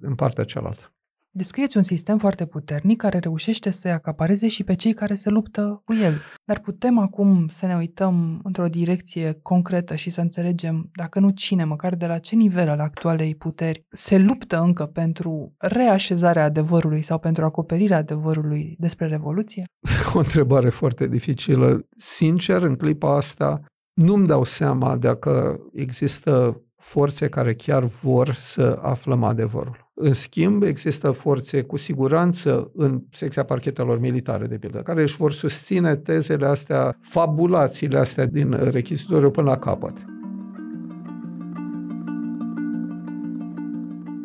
în partea cealaltă. Descrieți un sistem foarte puternic care reușește să-i acapareze și pe cei care se luptă cu el. Dar putem acum să ne uităm într-o direcție concretă și să înțelegem, dacă nu cine, măcar de la ce nivel al actualei puteri se luptă încă pentru reașezarea adevărului sau pentru acoperirea adevărului despre Revoluție? O întrebare foarte dificilă. Sincer, în clipa asta, nu-mi dau seama dacă există forțe care chiar vor să aflăm adevărul. În schimb, există forțe cu siguranță în secția parchetelor militare, de pildă, care își vor susține tezele astea, fabulațiile astea din rechizitoriu până la capăt.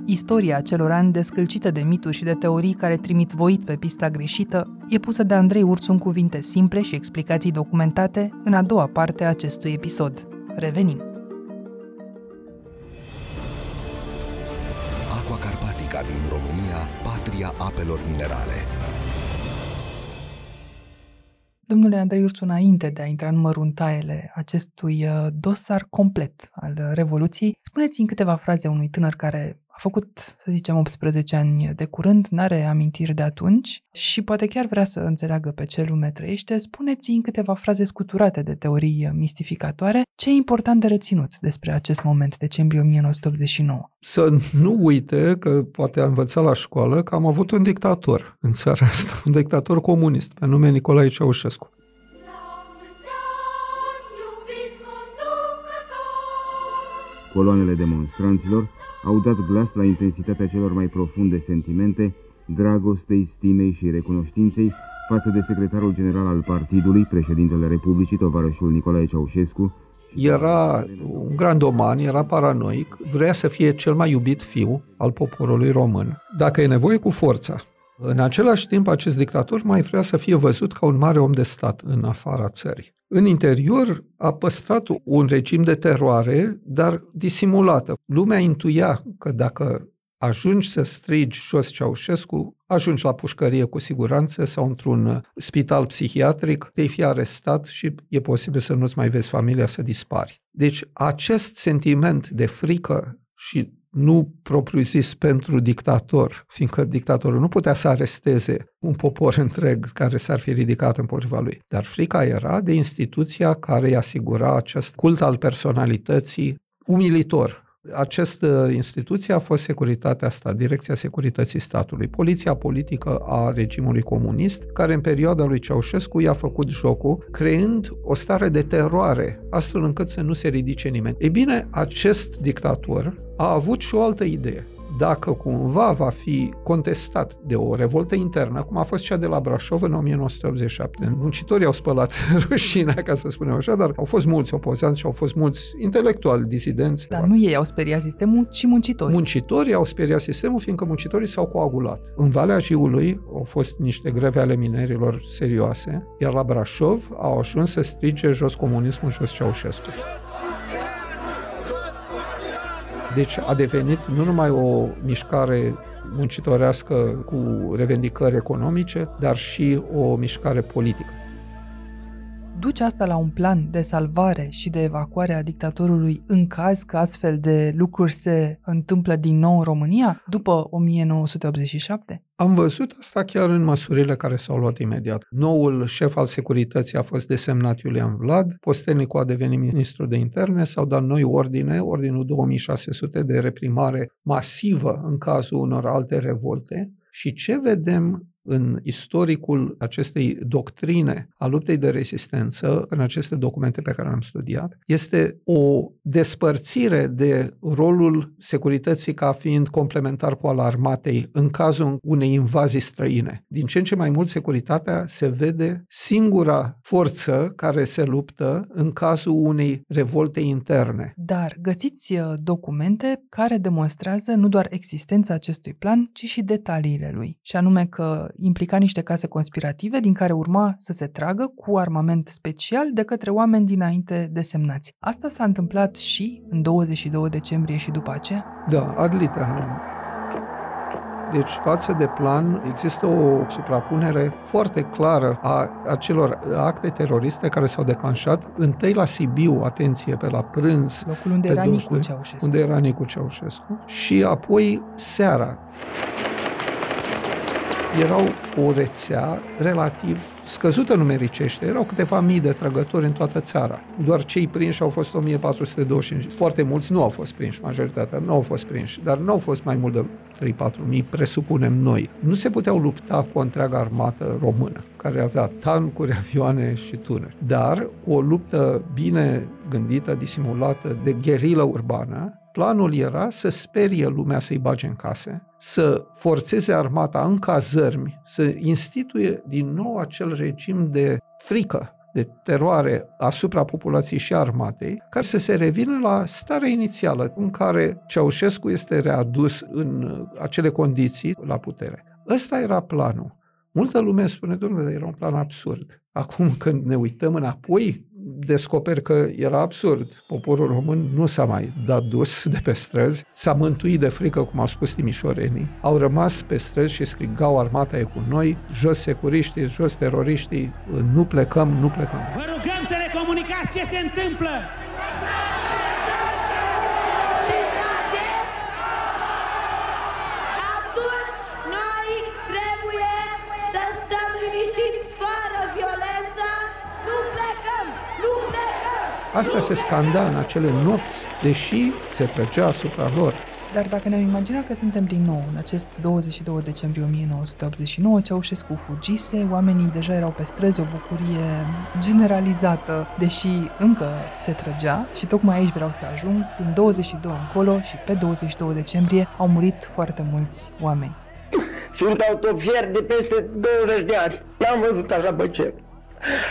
Istoria celor ani descălcită de mituri și de teorii care trimit voit pe pista greșită e pusă de Andrei Ursu în cuvinte simple și explicații documentate în a doua parte a acestui episod. Revenim! Patria apelor minerale. Domnule Andrei Urțu, înainte de a intra în măruntaiele acestui uh, dosar complet al Revoluției, spuneți în câteva fraze unui tânăr care făcut, să zicem, 18 ani de curând, n-are amintiri de atunci și poate chiar vrea să înțeleagă pe ce lume trăiește, spuneți în câteva fraze scuturate de teorii mistificatoare ce e important de reținut despre acest moment, decembrie 1989. Să nu uite că poate a învățat la școală că am avut un dictator în țara asta, un dictator comunist, pe nume Nicolae Ceaușescu. Coloanele demonstranților au dat glas la intensitatea celor mai profunde sentimente, dragostei, stimei și recunoștinței față de secretarul general al partidului, președintele Republicii, tovarășul Nicolae Ceaușescu, era un grandoman, era paranoic, vrea să fie cel mai iubit fiu al poporului român. Dacă e nevoie cu forța, în același timp, acest dictator mai vrea să fie văzut ca un mare om de stat în afara țării. În interior a păstrat un regim de teroare, dar disimulată. Lumea intuia că dacă ajungi să strigi jos Ceaușescu, ajungi la pușcărie cu siguranță sau într-un spital psihiatric, te fi arestat și e posibil să nu-ți mai vezi familia să dispari. Deci acest sentiment de frică și nu propriu-zis pentru dictator, fiindcă dictatorul nu putea să aresteze un popor întreg care s-ar fi ridicat împotriva lui. Dar frica era de instituția care îi asigura acest cult al personalității umilitor, această instituție a fost Securitatea Stat, Direcția Securității Statului, poliția politică a regimului comunist, care în perioada lui Ceaușescu i-a făcut jocul, creând o stare de teroare, astfel încât să nu se ridice nimeni. Ei bine, acest dictator a avut și o altă idee dacă cumva va fi contestat de o revoltă internă, cum a fost cea de la Brașov în 1987. Muncitorii au spălat rușinea, ca să spunem așa, dar au fost mulți opozanți și au fost mulți intelectuali, disidenți. Dar nu ei au speriat sistemul, ci muncitorii. Muncitorii au speriat sistemul, fiindcă muncitorii s-au coagulat. În Valea Jiului au fost niște greve ale minerilor serioase, iar la Brașov au ajuns să strige jos comunismul, jos Ceaușescu. Deci a devenit nu numai o mișcare muncitorească cu revendicări economice, dar și o mișcare politică. Duce asta la un plan de salvare și de evacuare a dictatorului în caz că astfel de lucruri se întâmplă din nou în România după 1987? Am văzut asta chiar în măsurile care s-au luat imediat. Noul șef al securității a fost desemnat Iulian Vlad, postelnicul a devenit ministru de interne, s-au dat noi ordine, ordinul 2600 de reprimare masivă în cazul unor alte revolte. Și ce vedem în istoricul acestei doctrine a luptei de rezistență, în aceste documente pe care le-am studiat, este o despărțire de rolul securității ca fiind complementar cu al armatei în cazul unei invazii străine. Din ce în ce mai mult securitatea se vede singura forță care se luptă în cazul unei revolte interne. Dar găsiți uh, documente care demonstrează nu doar existența acestui plan, ci și detaliile lui. Și anume că implica niște case conspirative din care urma să se tragă cu armament special de către oameni dinainte desemnați. Asta s-a întâmplat și în 22 decembrie și după aceea? Da, ad literam. Deci, față de plan, există o suprapunere foarte clară a acelor acte teroriste care s-au declanșat întâi la Sibiu, atenție, pe la prânz. Locul unde pe era Nicu 12, Ceaușescu. Unde era Nicu Ceaușescu. Și apoi seara. Erau o rețea relativ scăzută numericește. Erau câteva mii de trăgători în toată țara. Doar cei prinși au fost 1425. Foarte mulți nu au fost prinși, majoritatea nu au fost prinși, dar nu au fost mai mult de 3-4 mii, presupunem noi. Nu se puteau lupta cu o întreagă armată română, care avea tancuri, avioane și tunuri. Dar cu o luptă bine gândită, disimulată, de gherilă urbană, Planul era să sperie lumea să-i bage în case, să forțeze armata în cazărmi, să instituie din nou acel regim de frică, de teroare asupra populației și armatei, ca să se revină la starea inițială în care Ceaușescu este readus în acele condiții la putere. Ăsta era planul. Multă lume spune, domnule, era un plan absurd. Acum când ne uităm înapoi, descoperi că era absurd. Poporul român nu s-a mai dat dus de pe străzi, s-a mântuit de frică, cum au spus timișorenii. Au rămas pe străzi și strigau armata e cu noi, jos securiștii, jos teroriștii, nu plecăm, nu plecăm. Vă rugăm să ne comunicați ce se întâmplă! Asta se scanda în acele nopți, deși se trăgea asupra lor. Dar dacă ne-am imaginat că suntem din nou în acest 22 decembrie 1989, Ceaușescu fugise, oamenii deja erau pe străzi, o bucurie generalizată, deși încă se trăgea și tocmai aici vreau să ajung, din 22 încolo și pe 22 decembrie au murit foarte mulți oameni. Sunt autopsier de peste 20 de ani. N-am văzut așa pe cer.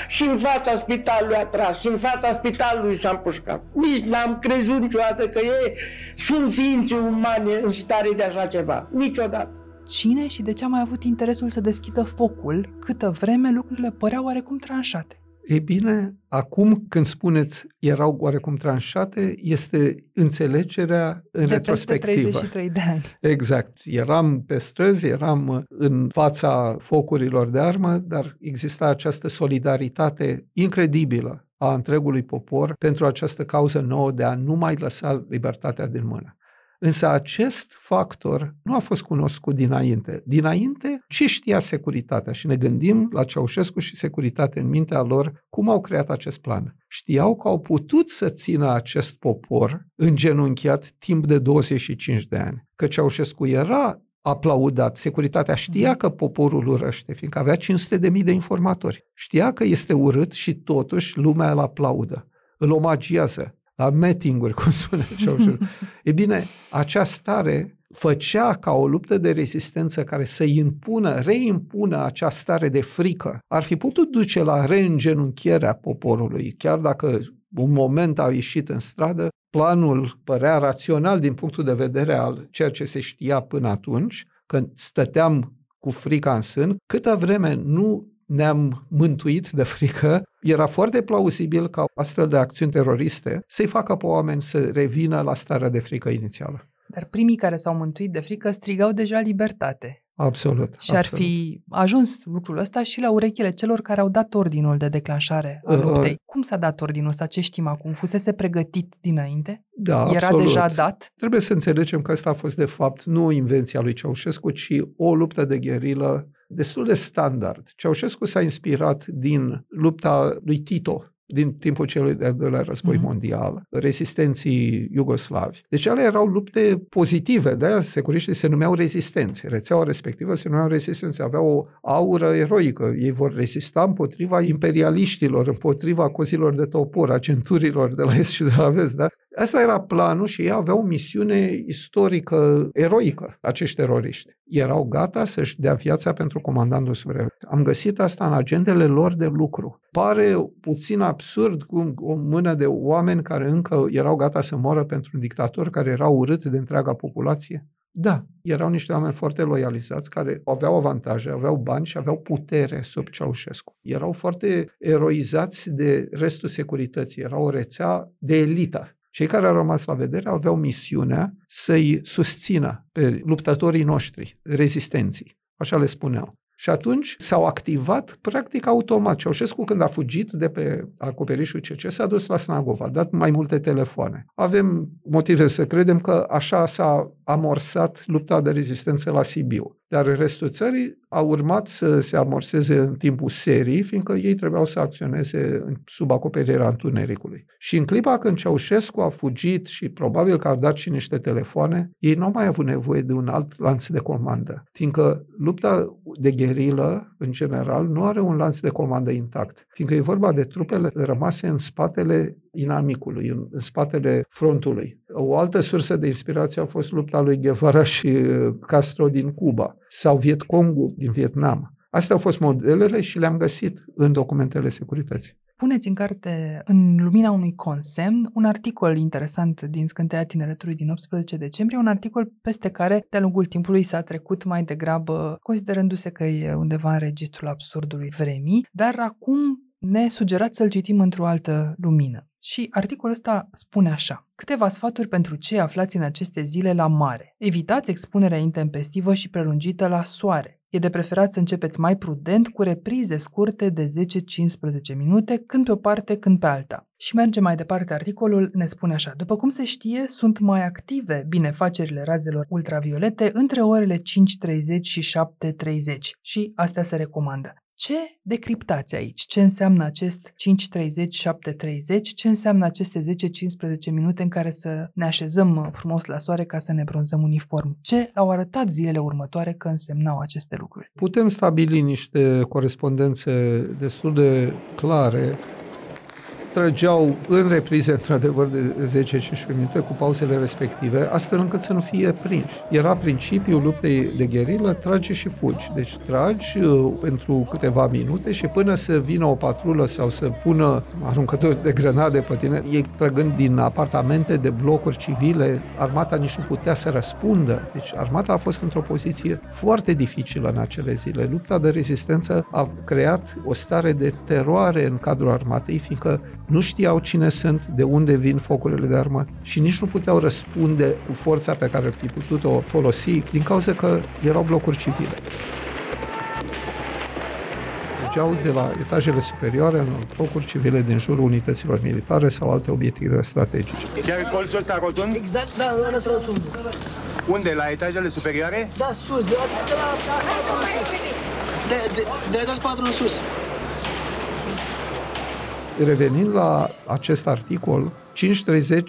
Și în fața spitalului a tras, și în fața spitalului s-a împușcat. Nici n-am crezut niciodată că ei sunt ființe umane în stare de așa ceva. Niciodată. Cine și de ce a mai avut interesul să deschidă focul câtă vreme lucrurile păreau oarecum tranșate? E bine, acum când spuneți erau oarecum tranșate, este înțelegerea în de retrospectivă. peste 33 de ani. Exact. Eram pe străzi, eram în fața focurilor de armă, dar exista această solidaritate incredibilă a întregului popor pentru această cauză nouă de a nu mai lăsa libertatea din mână. Însă acest factor nu a fost cunoscut dinainte. Dinainte, ce știa securitatea? Și ne gândim la Ceaușescu și securitate în mintea lor, cum au creat acest plan. Știau că au putut să țină acest popor îngenunchiat timp de 25 de ani. Că Ceaușescu era aplaudat. Securitatea știa că poporul urăște, fiindcă avea 500 de mii de informatori. Știa că este urât și totuși lumea îl aplaudă, îl omagiază la meeting-uri, cum spune Ceaușescu. e bine, acea stare făcea ca o luptă de rezistență care să impună, reimpună acea stare de frică, ar fi putut duce la reîngenunchierea poporului, chiar dacă un moment a ieșit în stradă, planul părea rațional din punctul de vedere al ceea ce se știa până atunci, când stăteam cu frica în sân, câtă vreme nu ne-am mântuit de frică, era foarte plauzibil ca astfel de acțiuni teroriste să-i facă pe oameni să revină la starea de frică inițială. Dar primii care s-au mântuit de frică strigau deja libertate. Absolut. Și ar absolut. fi ajuns lucrul ăsta și la urechile celor care au dat ordinul de declanșare a Uh, luptei. Cum s-a dat ordinul ăsta? Ce știm acum? Fusese pregătit dinainte? Da, Era absolut. deja dat? Trebuie să înțelegem că asta a fost de fapt nu o invenție a lui Ceaușescu, ci o luptă de gherilă destul de standard. Ceaușescu s-a inspirat din lupta lui Tito din timpul celui de-al doilea război Mhm. mondial, rezistenții iugoslavi. Deci alea erau lupte pozitive, de-aia securiștii se numeau rezistenți. Rețeaua respectivă se numeau rezistenți, aveau o aură eroică. Ei vor rezista împotriva imperialiștilor, împotriva cozilor de topor, a centurilor de la est și de la vest. Da? Asta era planul și ei aveau o misiune istorică eroică, acești teroriști. Erau gata să-și dea viața pentru comandantul suprem. Am găsit asta în agendele lor de lucru. Pare puțin absurd cum o mână de oameni care încă erau gata să moară pentru un dictator care era urât de întreaga populație. Da, erau niște oameni foarte loializați care aveau avantaje, aveau bani și aveau putere sub Ceaușescu. Erau foarte eroizați de restul securității. Era o rețea de elită. Cei care au rămas la vedere aveau misiunea să-i susțină pe luptătorii noștri, rezistenții. Așa le spuneau. Și atunci s-au activat practic automat. Ceaușescu când a fugit de pe acoperișul CC s-a dus la Snagov, a dat mai multe telefoane. Avem motive să credem că așa s-a amorsat lupta de rezistență la Sibiu. Dar restul țării a urmat să se amorseze în timpul serii, fiindcă ei trebuiau să acționeze sub acoperirea întunericului. Și în clipa când Ceaușescu a fugit și probabil că au dat și niște telefoane, ei nu au mai avut nevoie de un alt lanț de comandă, fiindcă lupta de gherilă, în general, nu are un lanț de comandă intact, fiindcă e vorba de trupele rămase în spatele inamicului, în, în spatele frontului. O altă sursă de inspirație a fost lupta lui Guevara și uh, Castro din Cuba sau Vietcongul din Vietnam. Astea au fost modelele și le-am găsit în documentele securității. Puneți în carte, în lumina unui consemn, un articol interesant din Scânteia Tineretului din 18 decembrie, un articol peste care, de-a lungul timpului, s-a trecut mai degrabă, considerându-se că e undeva în registrul absurdului vremii, dar acum ne sugerați să-l citim într-o altă lumină. Și articolul ăsta spune așa. Câteva sfaturi pentru cei aflați în aceste zile la mare. Evitați expunerea intempestivă și prelungită la soare. E de preferat să începeți mai prudent cu reprize scurte de 10-15 minute, când pe o parte, când pe alta. Și merge mai departe articolul, ne spune așa. După cum se știe, sunt mai active binefacerile razelor ultraviolete între orele 5.30 și 7.30 și astea se recomandă. Ce decriptați aici? Ce înseamnă acest 5.30-7.30? Ce înseamnă aceste 10-15 minute în care să ne așezăm frumos la soare ca să ne bronzăm uniform? Ce au arătat zilele următoare că însemnau aceste lucruri? Putem stabili niște corespondențe destul de clare trăgeau în reprize, într-adevăr, de 10-15 minute cu pauzele respective, astfel încât să nu fie prinși. Era principiul luptei de gherilă, trage și fugi. Deci tragi uh, pentru câteva minute și până să vină o patrulă sau să pună aruncători de grenade pe tine, ei trăgând din apartamente de blocuri civile, armata nici nu putea să răspundă. Deci armata a fost într-o poziție foarte dificilă în acele zile. Lupta de rezistență a creat o stare de teroare în cadrul armatei, fiindcă nu știau cine sunt, de unde vin focurile de armă și nici nu puteau răspunde cu forța pe care ar fi putut-o folosi din cauza că erau blocuri civile. Mergeau de la etajele superioare în blocuri civile din jurul unităților militare sau alte obiective strategice. Chiar colțul ăsta rotund? Exact, da, ăla rotund. Unde? La etajele superioare? Da, sus, de la... De, la, de, de, de etaj 4 în sus. Revenind la acest articol, 5.30,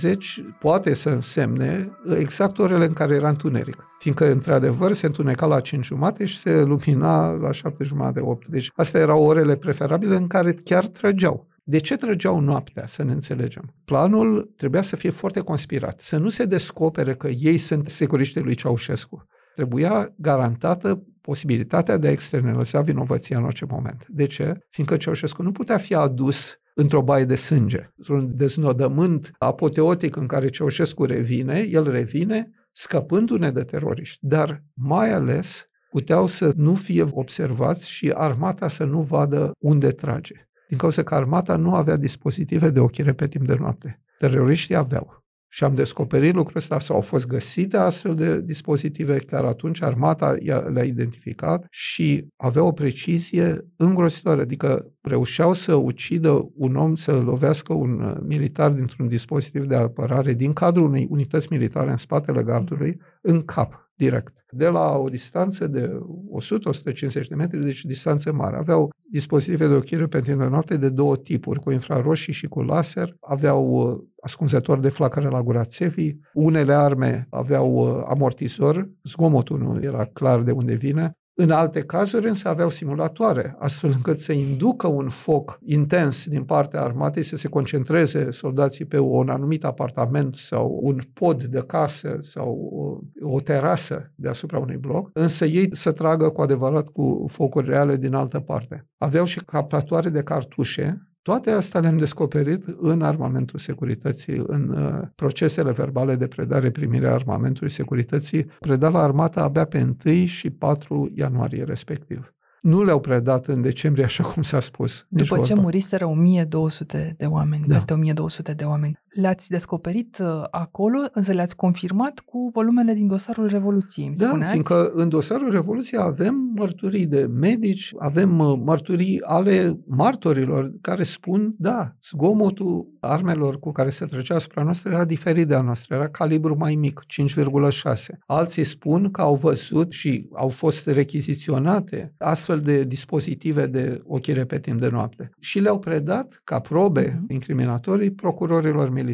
7.30 poate să însemne exact orele în care era întuneric. Fiindcă, într-adevăr, se întuneca la 5 jumate și se lumina la 7 jumate, 8. Deci, astea erau orele preferabile în care chiar trăgeau. De ce trăgeau noaptea, să ne înțelegem? Planul trebuia să fie foarte conspirat, să nu se descopere că ei sunt securiștii lui Ceaușescu. Trebuia garantată posibilitatea de a externaliza vinovăția în orice moment. De ce? Fiindcă Ceaușescu nu putea fi adus într-o baie de sânge, într-un deznodământ apoteotic în care Ceaușescu revine, el revine scăpându-ne de teroriști, dar mai ales puteau să nu fie observați și armata să nu vadă unde trage. Din cauza că armata nu avea dispozitive de ochire pe timp de noapte. Teroriștii aveau. Și am descoperit lucrul ăsta. Sau au fost găsite astfel de dispozitive, chiar atunci armata le-a identificat și avea o precizie îngrositoare, adică reușeau să ucidă un om, să lovească un uh, militar dintr-un dispozitiv de apărare din cadrul unei unități militare în spatele gardului în cap direct. De la o distanță de 100-150 de metri, deci distanțe mari. Aveau dispozitive de ochire pentru noapte de două tipuri, cu infraroșii și cu laser. Aveau uh, ascunzători de flacăre la gura țevii. Unele arme aveau uh, amortizor, zgomotul nu era clar de unde vine. În alte cazuri însă aveau simulatoare, astfel încât să inducă un foc intens din partea armatei, să se concentreze soldații pe un anumit apartament sau un pod de casă sau o, o terasă deasupra unui bloc, însă ei să tragă cu adevărat cu focuri reale din altă parte. Aveau și captatoare de cartușe toate astea le-am descoperit în armamentul securității, în uh, procesele verbale de predare-primire a armamentului securității, predat la armata abia pe 1 și 4 ianuarie respectiv. Nu le-au predat în decembrie, așa cum s-a spus. După ce vorba. muriseră 1200 de oameni, da. peste 1200 de oameni. Le-ați descoperit uh, acolo, însă le-ați confirmat cu volumele din dosarul Revoluției, îmi Da, spuneați? fiindcă în dosarul Revoluției avem mărturii de medici, avem uh, mărturii ale martorilor care spun, da, zgomotul armelor cu care se trecea asupra noastră era diferit de a noastră, era calibru mai mic, 5,6. Alții spun că au văzut și au fost rechiziționate astfel de dispozitive de ochire pe timp de noapte și le-au predat ca probe Mhm. incriminatorii procurorilor militari.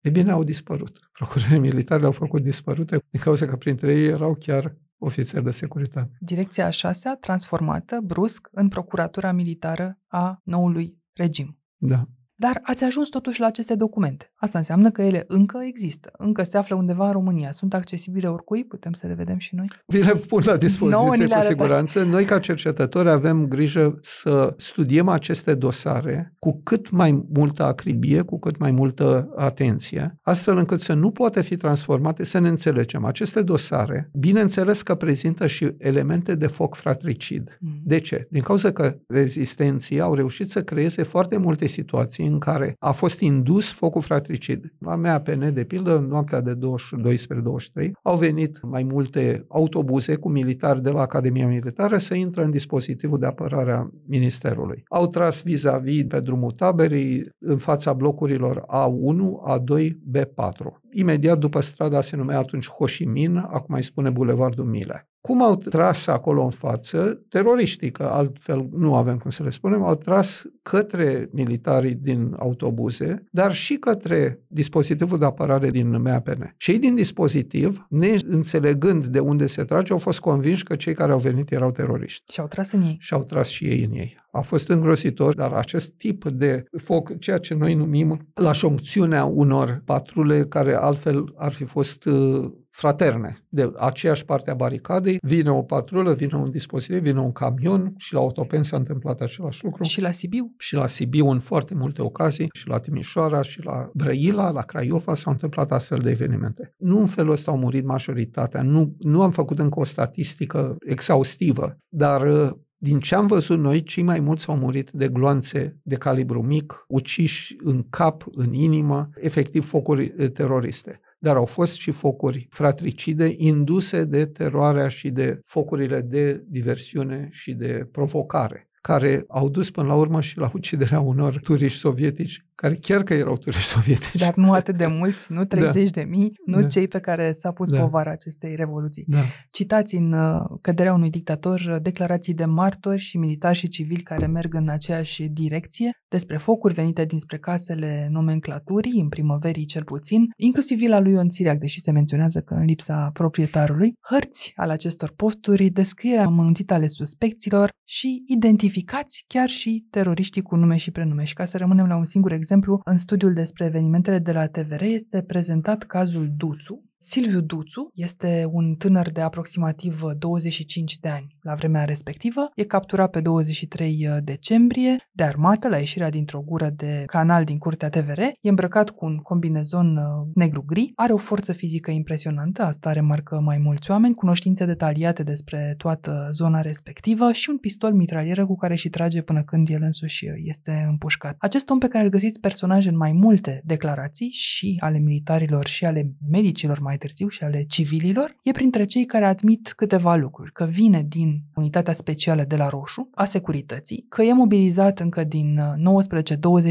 E bine, au dispărut. Procurorii militari le-au făcut dispărute din cauza că printre ei erau chiar ofițeri de securitate. Direcția a șasea, transformată brusc în Procuratura Militară a noului regim. Da. Dar ați ajuns totuși la aceste documente. Asta înseamnă că ele încă există, încă se află undeva în România. Sunt accesibile oricui? Putem să le vedem și noi? Vi le pun la Nouă dispoziție ni le cu arătați. siguranță. Noi, ca cercetători, avem grijă să studiem aceste dosare cu cât mai multă acribie, cu cât mai multă atenție, astfel încât să nu poate fi transformate, să ne înțelegem. Aceste dosare, bineînțeles că prezintă și elemente de foc fratricid. Mm. De ce? Din cauza că rezistenții au reușit să creeze foarte multe situații în care a fost indus focul fratricid. La MAPN, de pildă, în noaptea de 22 spre 23, au venit mai multe autobuze cu militari de la Academia Militară să intră în dispozitivul de apărare a Ministerului. Au tras vis-a-vis pe drumul taberii în fața blocurilor A1, A2, B4. Imediat după strada se numea atunci Ho Chi Minh, acum îi spune Bulevardul Mile. Cum au tras acolo în față? Teroriștii, că altfel nu avem cum să le spunem, au tras către militarii din autobuze, dar și către dispozitivul de apărare din MAPN. Cei din dispozitiv, neînțelegând de unde se trage, au fost convinși că cei care au venit erau teroriști Și au tras în ei. și au tras și ei în ei. A fost îngrozitor, dar acest tip de foc, ceea ce noi numim la șoncțiunea unor patrule care altfel ar fi fost uh, fraterne, de aceeași parte a baricadei, vine o patrulă, vine un dispozitiv, vine un camion și la Otopen s-a întâmplat același lucru. Și la Sibiu? și la Sibiu în foarte multe ocazii, și la Timișoara, și la Brăila, la Craiova s-au întâmplat astfel de evenimente. Nu în felul ăsta au murit majoritatea, nu, nu am făcut încă o statistică exhaustivă, dar uh, din ce am văzut noi, cei mai mulți au murit de gloanțe de calibru mic, uciși în cap, în inimă, efectiv focuri eh, teroriste. Dar au fost și focuri fratricide induse de teroarea și de focurile de diversiune și de provocare care au dus până la urmă și la uciderea unor turiști sovietici, care chiar că erau turiști sovietici. Dar nu atât de mulți, nu 30 de mii, nu Da. cei pe care s-a pus Da. povara acestei revoluții. Da. Citați în uh, Căderea unui dictator uh, declarații de martori și militari și civili care merg în aceeași direcție despre focuri venite dinspre casele nomenclaturii, în primăverii cel puțin, inclusiv vila lui Ion Țiriac, deși se menționează că în lipsa proprietarului, hărți ale acestor posturi, descrierea amănunțită ale suspecților și identificați chiar și teroriștii cu nume și prenume. Și ca să rămânem la un singur exemplu, în studiul despre evenimentele de la TVR este prezentat cazul Duțu, Silviu Duțu este un tânăr de aproximativ 25 de ani la vremea respectivă. E capturat pe 23 decembrie de armată la ieșirea dintr-o gură de canal din curtea TVR. E îmbrăcat cu un combinezon uh, negru-gri. Are o forță fizică impresionantă, asta remarcă mai mulți oameni, cunoștințe detaliate despre toată zona respectivă și un pistol mitralieră cu care și trage până când el însuși este împușcat. Acest om pe care îl găsiți personaj în mai multe declarații și ale militarilor și ale medicilor mai târziu și ale civililor, e printre cei care admit câteva lucruri, că vine din unitatea specială de la Roșu, a securității, că e mobilizat încă din uh,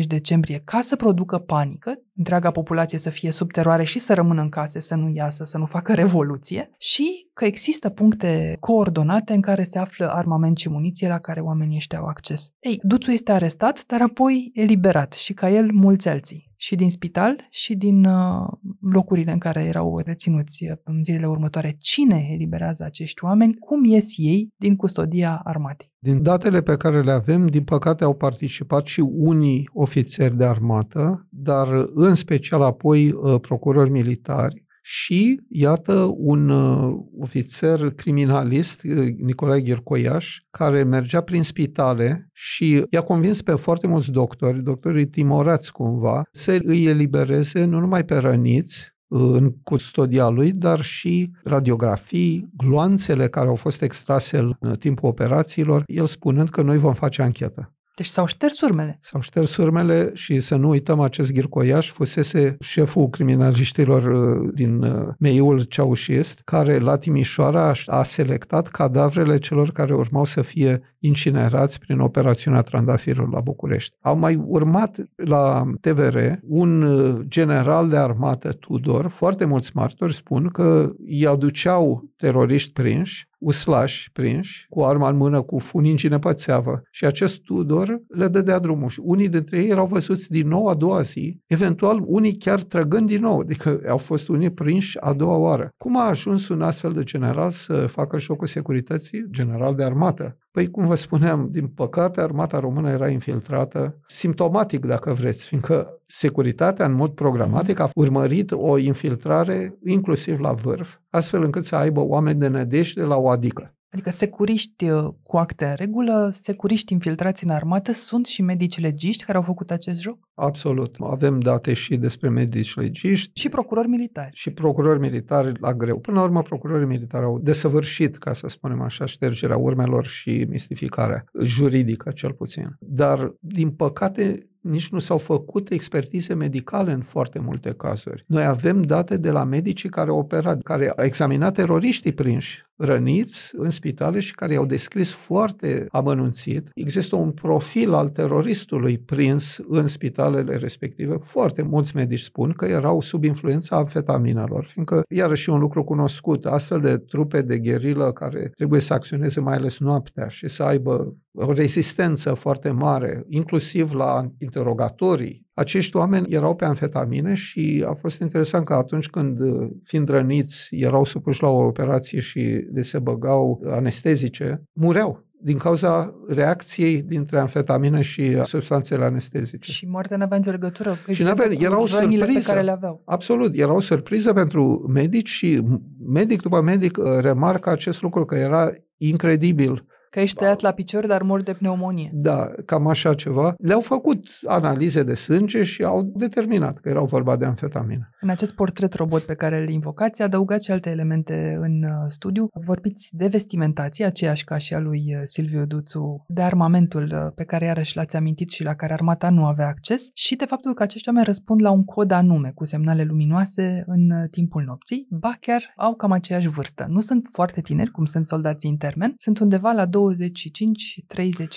19-20 decembrie ca să producă panică, întreaga populație să fie sub teroare și să rămână în case, să nu iasă, să nu facă revoluție și că există puncte coordonate în care se află armament și muniție la care oamenii ăștia au acces. Ei, Duțu este arestat, dar apoi eliberat și ca el mulți alții și din spital și din uh, locurile în care erau reținuți uh, în zilele următoare. Cine eliberează acești oameni? Cum ies ei din custodia armatei? Din datele pe care le avem, din păcate au participat și unii ofițeri de armată, dar în special apoi uh, procurori militari și, iată, un uh, ofițer criminalist, uh, Nicolae Ghircoiaș, care mergea prin spitale și i-a convins pe foarte mulți doctori, doctorii timorați cumva, să îi elibereze nu numai pe răniți, în custodia lui, dar și radiografii, gloanțele care au fost extrase în timpul operațiilor, el spunând că noi vom face anchetă. Deci s-au șters urmele. S-au șters urmele și să nu uităm, acest ghircoiaș fusese șeful criminaliștilor uh, din uh, meiul ceaușist, care la Timișoara a selectat cadavrele celor care urmau să fie incinerați prin operațiunea Trandafirul la București. Au mai urmat la TVR un uh, general de armată Tudor, foarte mulți martori spun că îi aduceau teroriști prinși uslași prinși, cu arma în mână, cu funingi nepățeavă. Și acest Tudor le dădea drumul. Și unii dintre ei erau văzuți din nou a doua zi, eventual unii chiar trăgând din nou, adică au fost unii prinși a doua oară. Cum a ajuns un astfel de general să facă șocul securității? General de armată. Păi, cum vă spuneam, din păcate, armata română era infiltrată, simptomatic, dacă vreți, fiindcă securitatea, în mod programatic, a urmărit o infiltrare inclusiv la vârf, astfel încât să aibă oameni de nădejde la o adică. Adică securiști uh, cu acte în regulă, securiști infiltrați în armată, sunt și medici legiști care au făcut acest joc? Absolut. Avem date și despre medici legiști. Și procurori militari. Și procurori militari la greu. Până la urmă, procurorii militari au desăvârșit, ca să spunem așa, ștergerea urmelor și mistificarea juridică, cel puțin. Dar, din păcate, nici nu s-au făcut expertize medicale în foarte multe cazuri. Noi avem date de la medicii care au operat, care au examinat teroriștii prinși, răniți în spitale și care i-au descris foarte amănunțit. Există un profil al teroristului prins în spitalele respective. Foarte mulți medici spun că erau sub influența amfetaminelor, fiindcă, iarăși, un lucru cunoscut, astfel de trupe de gherilă care trebuie să acționeze mai ales noaptea și să aibă o rezistență foarte mare, inclusiv la interogatorii. Acești oameni erau pe amfetamine și a fost interesant că atunci când, fiind răniți, erau supuși la o operație și le se băgau anestezice, mureau din cauza reacției dintre amfetamină și substanțele anestezice. Și moartea nu avea nicio legătură și n-avea, era o surpriză. pe care le aveau. Absolut, era o surpriză pentru medici și medic după medic remarcă acest lucru că era incredibil Că ești tăiat la picior, dar mor de pneumonie. Da, cam așa ceva. Le-au făcut analize de sânge și au determinat că erau vorba de amfetamină. În acest portret robot pe care îl invocați, adăugați și alte elemente în uh, studiu. Vorbiți de vestimentație, aceeași ca și a lui uh, Silviu Duțu, de armamentul uh, pe care iarăși l-ați amintit și la care armata nu avea acces și de faptul că acești oameni răspund la un cod anume cu semnale luminoase în timpul nopții, ba chiar au cam aceeași vârstă. Nu sunt foarte tineri, cum sunt soldații în termen, sunt undeva la 25-30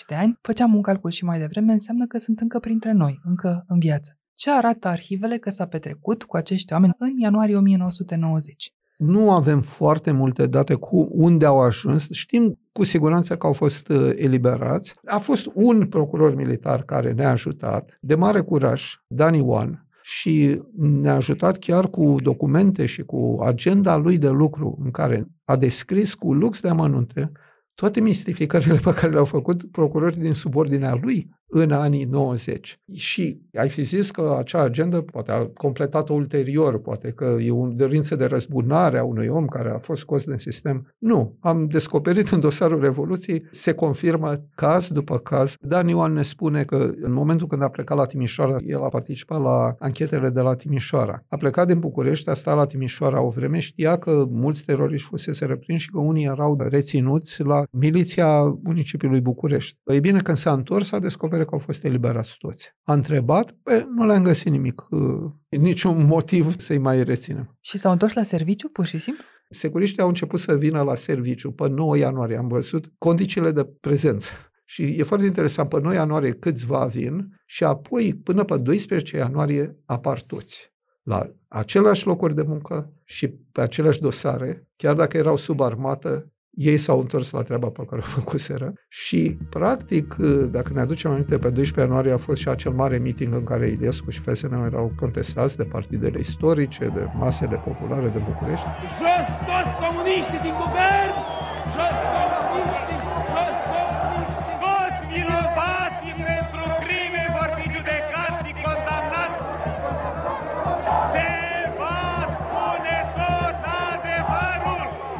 de ani, făceam un calcul și mai devreme, înseamnă că sunt încă printre noi, încă în viață. Ce arată arhivele că s-a petrecut cu acești oameni în ianuarie 1990? Nu avem foarte multe date cu unde au ajuns. Știm cu siguranță că au fost uh, eliberați. A fost un procuror militar care ne-a ajutat, de mare curaj, Dani Wan, și ne-a ajutat chiar cu documente și cu agenda lui de lucru în care a descris cu lux de amănunte toate mistificările pe care le-au făcut procurorii din subordinea lui în anii 90. Și ai fi zis că acea agendă poate a completat-o ulterior, poate că e o dorință de răzbunare a unui om care a fost scos din sistem. Nu. Am descoperit în dosarul Revoluției, se confirmă caz după caz. Dan Ioan ne spune că în momentul când a plecat la Timișoara, el a participat la anchetele de la Timișoara. A plecat din București, a stat la Timișoara o vreme, știa că mulți teroriști fusese reprinși și că unii erau reținuți la miliția municipiului București. Ei bine, când s-a întors, a descoperit că au fost eliberați toți. A întrebat, pe, nu le-am găsit nimic, uh, niciun motiv să-i mai reținem. Și s-au întors la serviciu, pur și simplu? Securiștii au început să vină la serviciu pe 9 ianuarie, am văzut condițiile de prezență. Și e foarte interesant, pe 9 ianuarie câțiva vin și apoi până pe 12 ianuarie apar toți la aceleași locuri de muncă și pe aceleași dosare, chiar dacă erau sub armată, ei s-au întors la treaba pe care o făcuseră și, practic, dacă ne aducem aminte, pe 12 ianuarie a fost și acel mare meeting în care Iliescu și FSN erau contestați de partidele istorice, de masele populare de București. Jos toți comuniștii din guvern! Jos comuniștii!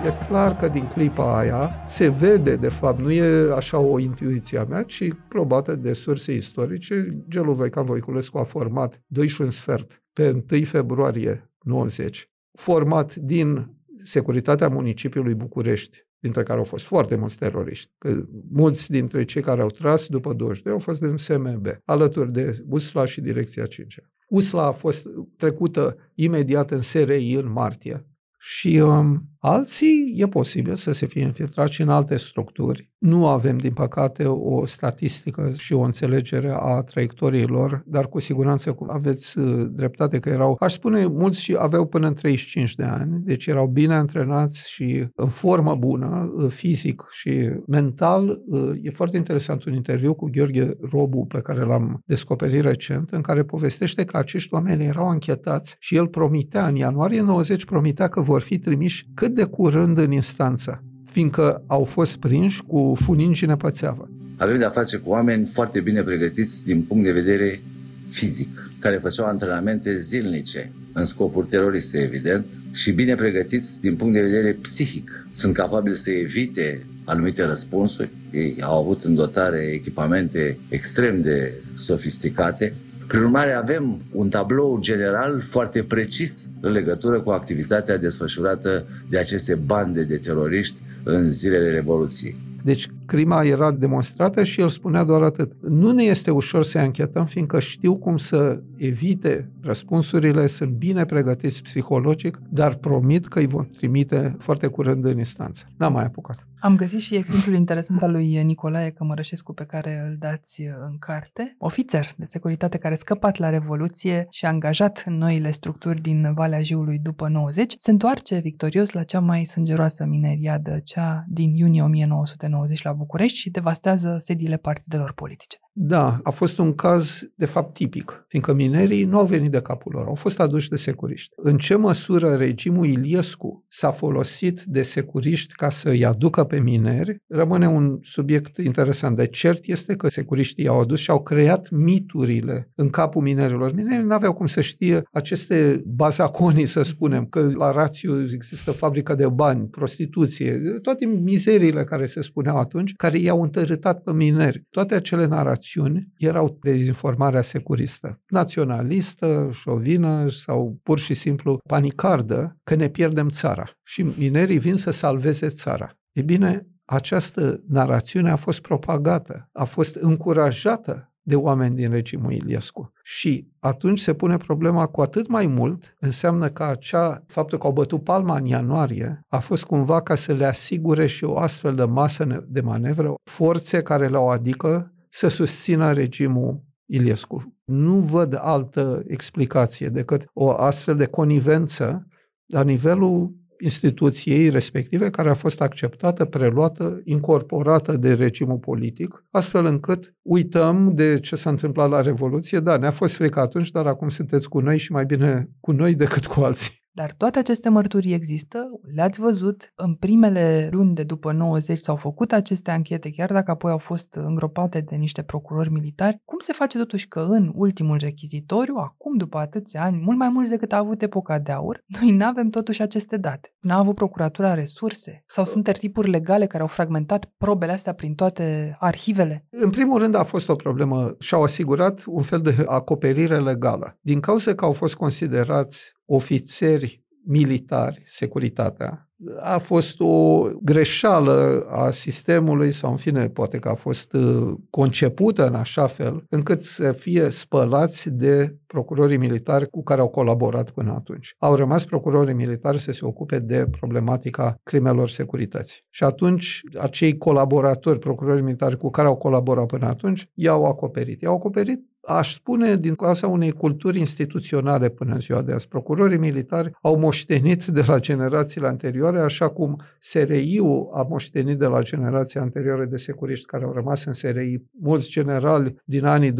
E clar că din clipa aia se vede, de fapt, nu e așa o intuiție a mea, ci probată de surse istorice. Gelu Voican Voiculescu a format 12 sfert pe 1 februarie 90, format din securitatea municipiului București, dintre care au fost foarte mulți teroriști. Că mulți dintre cei care au tras după 22 au fost din SMB, alături de USLA și Direcția 5 USLA a fost trecută imediat în SRI în martie și um, alții e posibil să se fie infiltrați în alte structuri. Nu avem, din păcate, o statistică și o înțelegere a traiectoriilor, dar cu siguranță aveți uh, dreptate că erau, aș spune, mulți și aveau până în 35 de ani, deci erau bine antrenați și în formă bună, uh, fizic și mental. Uh, e foarte interesant un interviu cu Gheorghe Robu, pe care l-am descoperit recent, în care povestește că acești oameni erau anchetați și el promitea, în ianuarie 90, promitea că vor fi trimiși cât de curând în instanță, fiindcă au fost prinși cu funingi nepățeavă. Avem de-a face cu oameni foarte bine pregătiți din punct de vedere fizic, care făceau antrenamente zilnice în scopuri teroriste, evident, și bine pregătiți din punct de vedere psihic. Sunt capabili să evite anumite răspunsuri. Ei au avut în dotare echipamente extrem de sofisticate prin urmare, avem un tablou general foarte precis în legătură cu activitatea desfășurată de aceste bande de teroriști în zilele Revoluției. Deci crima era demonstrată și el spunea doar atât. Nu ne este ușor să anchetăm, fiindcă știu cum să evite răspunsurile, sunt bine pregătiți psihologic, dar promit că îi vom trimite foarte curând în instanță. N-am mai apucat. Am găsit și exemplul interesant al lui Nicolae Cămărășescu pe care îl dați în carte. Ofițer de securitate care a scăpat la Revoluție și a angajat în noile structuri din Valea Jiului după 90, se întoarce victorios la cea mai sângeroasă mineriadă, cea din iunie 1990 la București și devastează sediile partidelor politice. Da, a fost un caz, de fapt, tipic, fiindcă minerii nu au venit de capul lor, au fost aduși de securiști. În ce măsură regimul Iliescu s-a folosit de securiști ca să îi aducă pe mineri, rămâne un subiect interesant. De cert este că securiștii i-au adus și au creat miturile în capul minerilor. Minerii nu aveau cum să știe aceste bazaconii, să spunem, că la Rațiu există fabrică de bani, prostituție, toate mizeriile care se spuneau atunci, care i-au întărâtat pe mineri. Toate acele narații acțiuni erau dezinformarea securistă, naționalistă, șovină sau pur și simplu panicardă că ne pierdem țara și minerii vin să salveze țara. E bine, această narațiune a fost propagată, a fost încurajată de oameni din regimul Iliescu. Și atunci se pune problema cu atât mai mult, înseamnă că acea, faptul că au bătut palma în ianuarie, a fost cumva ca să le asigure și o astfel de masă de manevră, forțe care le-au adică să susțină regimul Iliescu. Nu văd altă explicație decât o astfel de conivență la nivelul instituției respective care a fost acceptată, preluată, incorporată de regimul politic, astfel încât uităm de ce s-a întâmplat la Revoluție. Da, ne-a fost frică atunci, dar acum sunteți cu noi și mai bine cu noi decât cu alții. Dar toate aceste mărturii există, le-ați văzut, în primele luni de după 90 s-au făcut aceste anchete, chiar dacă apoi au fost îngropate de niște procurori militari. Cum se face totuși că în ultimul rechizitoriu, acum după atâția ani, mult mai mulți decât a avut epoca de aur, noi nu avem totuși aceste date? N-a avut procuratura resurse? Sau sunt tertipuri legale care au fragmentat probele astea prin toate arhivele? În primul rând a fost o problemă și au asigurat un fel de acoperire legală. Din cauza că au fost considerați ofițeri militari, securitatea, a fost o greșeală a sistemului sau, în fine, poate că a fost uh, concepută în așa fel încât să fie spălați de procurorii militari cu care au colaborat până atunci. Au rămas procurorii militari să se ocupe de problematica crimelor securității. Și atunci, acei colaboratori, procurorii militari cu care au colaborat până atunci, i-au acoperit. I-au acoperit aș spune, din cauza unei culturi instituționale până în ziua de azi. Procurorii militari au moștenit de la generațiile anterioare, așa cum SRI-ul a moștenit de la generația anterioară de securiști care au rămas în SRI. Mulți generali din anii 2010-2015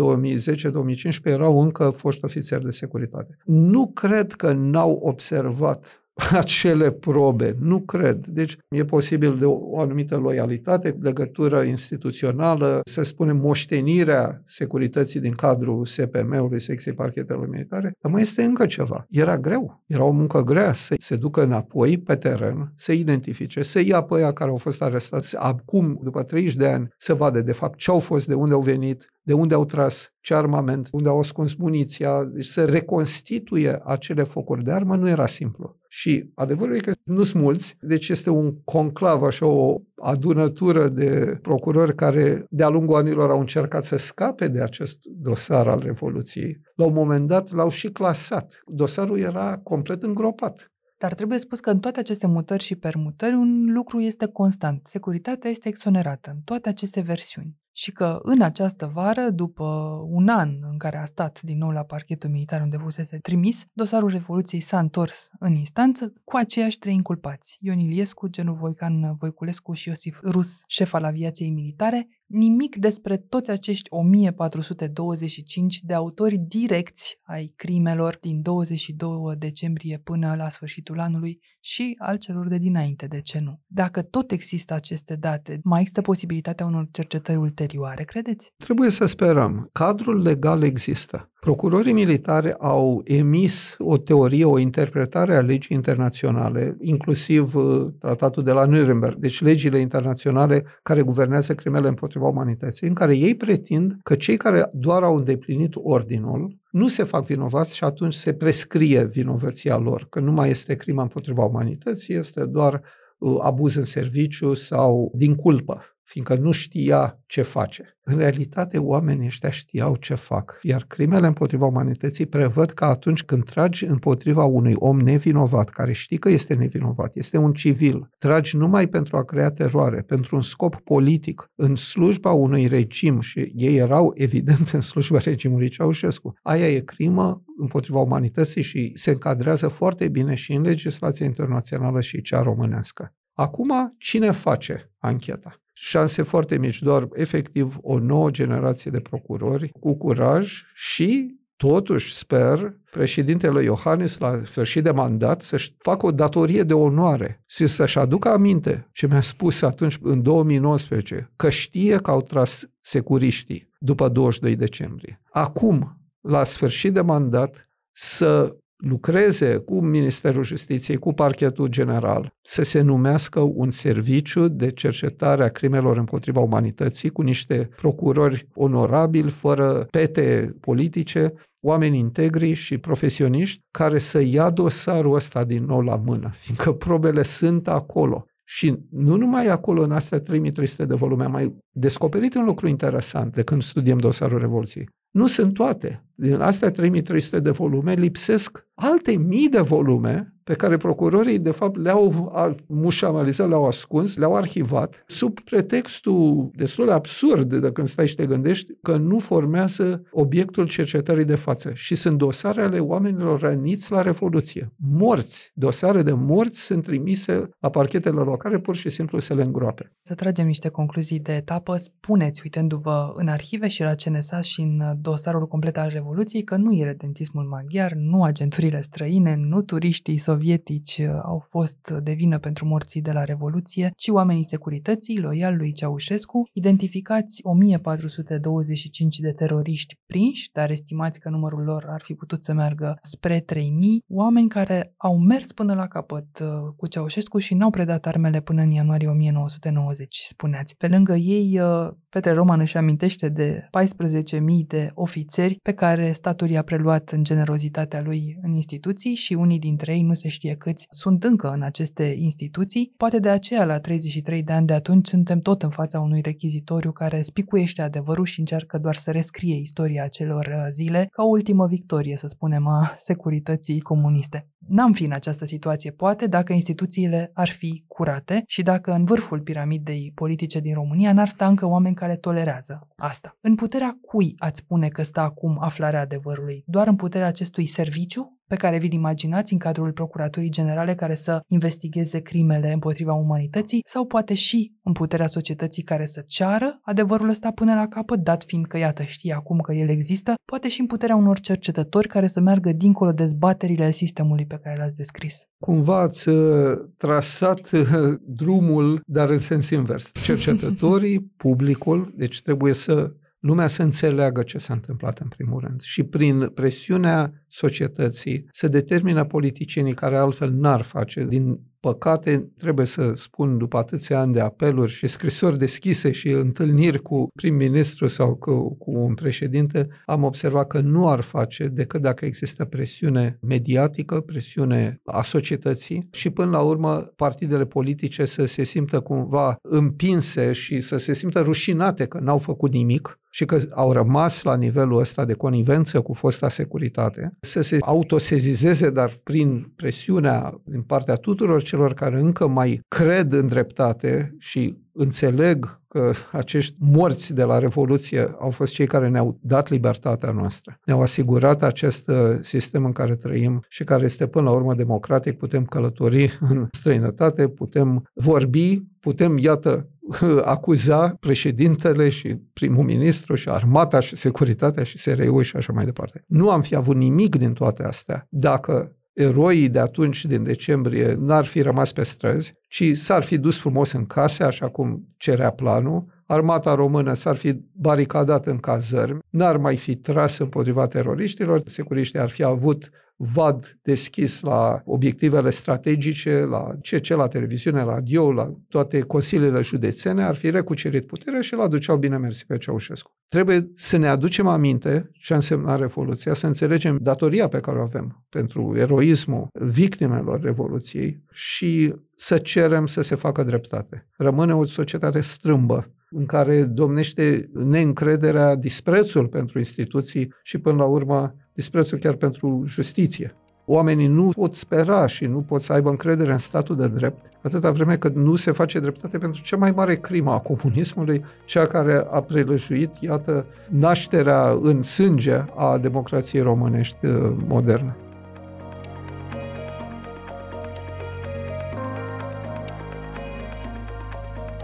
erau încă foști ofițeri de securitate. Nu cred că n-au observat acele probe. Nu cred. Deci e posibil de o anumită loialitate, legătură instituțională, să spunem moștenirea securității din cadrul SPM-ului, secției parchetelor militare, dar mai este încă ceva. Era greu. Era o muncă grea să se ducă înapoi pe teren, să identifice, să ia pe aia care au fost arestați acum, după 30 de ani, să vadă de fapt ce au fost, de unde au venit, de unde au tras, ce armament, unde au ascuns muniția, deci să reconstituie acele focuri de armă nu era simplu. Și adevărul e că nu sunt mulți, deci este un conclav, așa o adunătură de procurori care de-a lungul anilor au încercat să scape de acest dosar al Revoluției. La un moment dat l-au și clasat. Dosarul era complet îngropat. Dar trebuie spus că în toate aceste mutări și permutări un lucru este constant. Securitatea este exonerată în toate aceste versiuni. Și că în această vară, după un an în care a stat din nou la parchetul militar unde fusese trimis, dosarul Revoluției s-a întors în instanță cu aceiași trei inculpați. Ion Iliescu, Genu Voican Voiculescu și Iosif Rus, șef al aviației militare, nimic despre toți acești 1425 de autori direcți ai crimelor din 22 decembrie până la sfârșitul anului și al celor de dinainte, de ce nu? Dacă tot există aceste date, mai există posibilitatea unor cercetări ulterioare, credeți? Trebuie să sperăm. Cadrul legal există. Procurorii militari au emis o teorie, o interpretare a legii internaționale, inclusiv uh, tratatul de la Nuremberg, deci legile internaționale care guvernează crimele împotriva umanității, în care ei pretind că cei care doar au îndeplinit ordinul nu se fac vinovați și atunci se prescrie vinovăția lor, că nu mai este crimă împotriva umanității, este doar uh, abuz în serviciu sau din culpă fiindcă nu știa ce face. În realitate, oamenii ăștia știau ce fac, iar crimele împotriva umanității prevăd că atunci când tragi împotriva unui om nevinovat, care știi că este nevinovat, este un civil, tragi numai pentru a crea teroare, pentru un scop politic, în slujba unui regim, și ei erau evident în slujba regimului Ceaușescu, aia e crimă împotriva umanității și se încadrează foarte bine și în legislația internațională și cea românească. Acum, cine face ancheta? Șanse foarte mici, doar efectiv o nouă generație de procurori cu curaj și Totuși, sper, președintele Iohannis, la sfârșit de mandat, să-și facă o datorie de onoare și să-și aducă aminte ce mi-a spus atunci, în 2019, că știe că au tras securiștii după 22 decembrie. Acum, la sfârșit de mandat, să lucreze cu Ministerul Justiției, cu Parchetul General, să se numească un serviciu de cercetare a crimelor împotriva umanității cu niște procurori onorabili, fără pete politice, oameni integri și profesioniști care să ia dosarul ăsta din nou la mână, fiindcă probele sunt acolo. Și nu numai acolo, în astea 3300 de volume, am mai descoperit un lucru interesant de când studiem dosarul Revoluției. Nu sunt toate. Din astea 3300 de volume lipsesc alte mii de volume pe care procurorii, de fapt, le-au mușamalizat, le-au ascuns, le-au arhivat, sub pretextul destul de absurd, de când stai și te gândești, că nu formează obiectul cercetării de față. Și sunt dosare ale oamenilor răniți la Revoluție. Morți. Dosare de morți sunt trimise la parchetele locale pur și simplu să le îngroape. Să tragem niște concluzii de etapă. Spuneți, uitându-vă în arhive și la CNSAS și în dosarul complet al Revoluției, că nu e redentismul maghiar, nu agenturile străine, nu turiștii sovietici uh, au fost de vină pentru morții de la Revoluție, ci oamenii securității, loiali lui Ceaușescu, identificați 1425 de teroriști prinși, dar estimați că numărul lor ar fi putut să meargă spre 3000, oameni care au mers până la capăt uh, cu Ceaușescu și n-au predat armele până în ianuarie 1990, spuneați. Pe lângă ei, uh, Petre Roman își amintește de 14.000 de ofițeri pe care statul i-a preluat în generozitatea lui în instituții și unii dintre ei, nu se știe câți, sunt încă în aceste instituții. Poate de aceea, la 33 de ani de atunci, suntem tot în fața unui rechizitoriu care spicuiește adevărul și încearcă doar să rescrie istoria acelor uh, zile ca o ultimă victorie, să spunem, a securității comuniste. N-am fi în această situație, poate, dacă instituțiile ar fi curate și dacă în vârful piramidei politice din România n-ar sta încă oameni care tolerează asta. În puterea cui ați spune că stă acum aflarea adevărului? Doar în puterea acestui serviciu pe care vi-l imaginați în cadrul Procuraturii Generale care să investigheze crimele împotriva umanității sau poate și în puterea societății care să ceară adevărul ăsta până la capăt, dat fiind că, iată, știe acum că el există, poate și în puterea unor cercetători care să meargă dincolo de zbaterile sistemului pe care l-ați descris. Cumva ați uh, trasat uh, drumul, dar în sens invers. Cercetătorii, publicul, deci trebuie să lumea să înțeleagă ce s-a întâmplat în primul rând și prin presiunea societății se determină politicienii care altfel n-ar face din păcate, trebuie să spun, după atâția ani de apeluri și scrisori deschise și întâlniri cu prim-ministru sau cu, cu un președinte, am observat că nu ar face decât dacă există presiune mediatică, presiune a societății și până la urmă partidele politice să se simtă cumva împinse și să se simtă rușinate că n-au făcut nimic și că au rămas la nivelul ăsta de conivență cu fosta securitate, să se autosezizeze, dar prin presiunea din partea tuturor celor care încă mai cred în dreptate și înțeleg că acești morți de la Revoluție au fost cei care ne-au dat libertatea noastră. Ne-au asigurat acest uh, sistem în care trăim și care este până la urmă democratic. Putem călători în străinătate, putem vorbi, putem, iată, acuza președintele și primul ministru și armata și securitatea și SRU și așa mai departe. Nu am fi avut nimic din toate astea dacă eroii de atunci, din decembrie, n-ar fi rămas pe străzi, ci s-ar fi dus frumos în case, așa cum cerea planul, armata română s-ar fi baricadat în cazărmi, n-ar mai fi tras împotriva teroriștilor, securiștii ar fi avut vad deschis la obiectivele strategice, la ce la televiziune, la radio, la toate consiliile județene, ar fi recucerit puterea și l duceau bine mersi pe Ceaușescu. Trebuie să ne aducem aminte ce a însemnat Revoluția, să înțelegem datoria pe care o avem pentru eroismul victimelor Revoluției și să cerem să se facă dreptate. Rămâne o societate strâmbă, în care domnește neîncrederea, disprețul pentru instituții și, până la urmă, disprețul chiar pentru justiție. Oamenii nu pot spera și nu pot să aibă încredere în statul de drept atâta vreme cât nu se face dreptate pentru cea mai mare crimă a comunismului, cea care a prelășuit, iată, nașterea în sânge a democrației românești uh, moderne.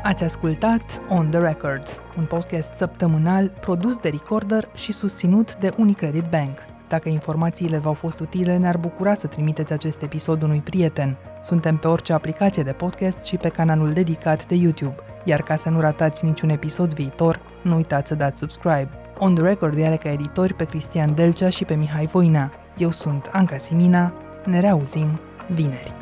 Ați ascultat On The Record, un podcast săptămânal produs de Recorder și susținut de Unicredit Bank. Dacă informațiile v-au fost utile, ne-ar bucura să trimiteți acest episod unui prieten. Suntem pe orice aplicație de podcast și pe canalul dedicat de YouTube. Iar ca să nu ratați niciun episod viitor, nu uitați să dați subscribe. On The Record are ca editori pe Cristian Delcea și pe Mihai Voina. Eu sunt Anca Simina. Ne reauzim vineri.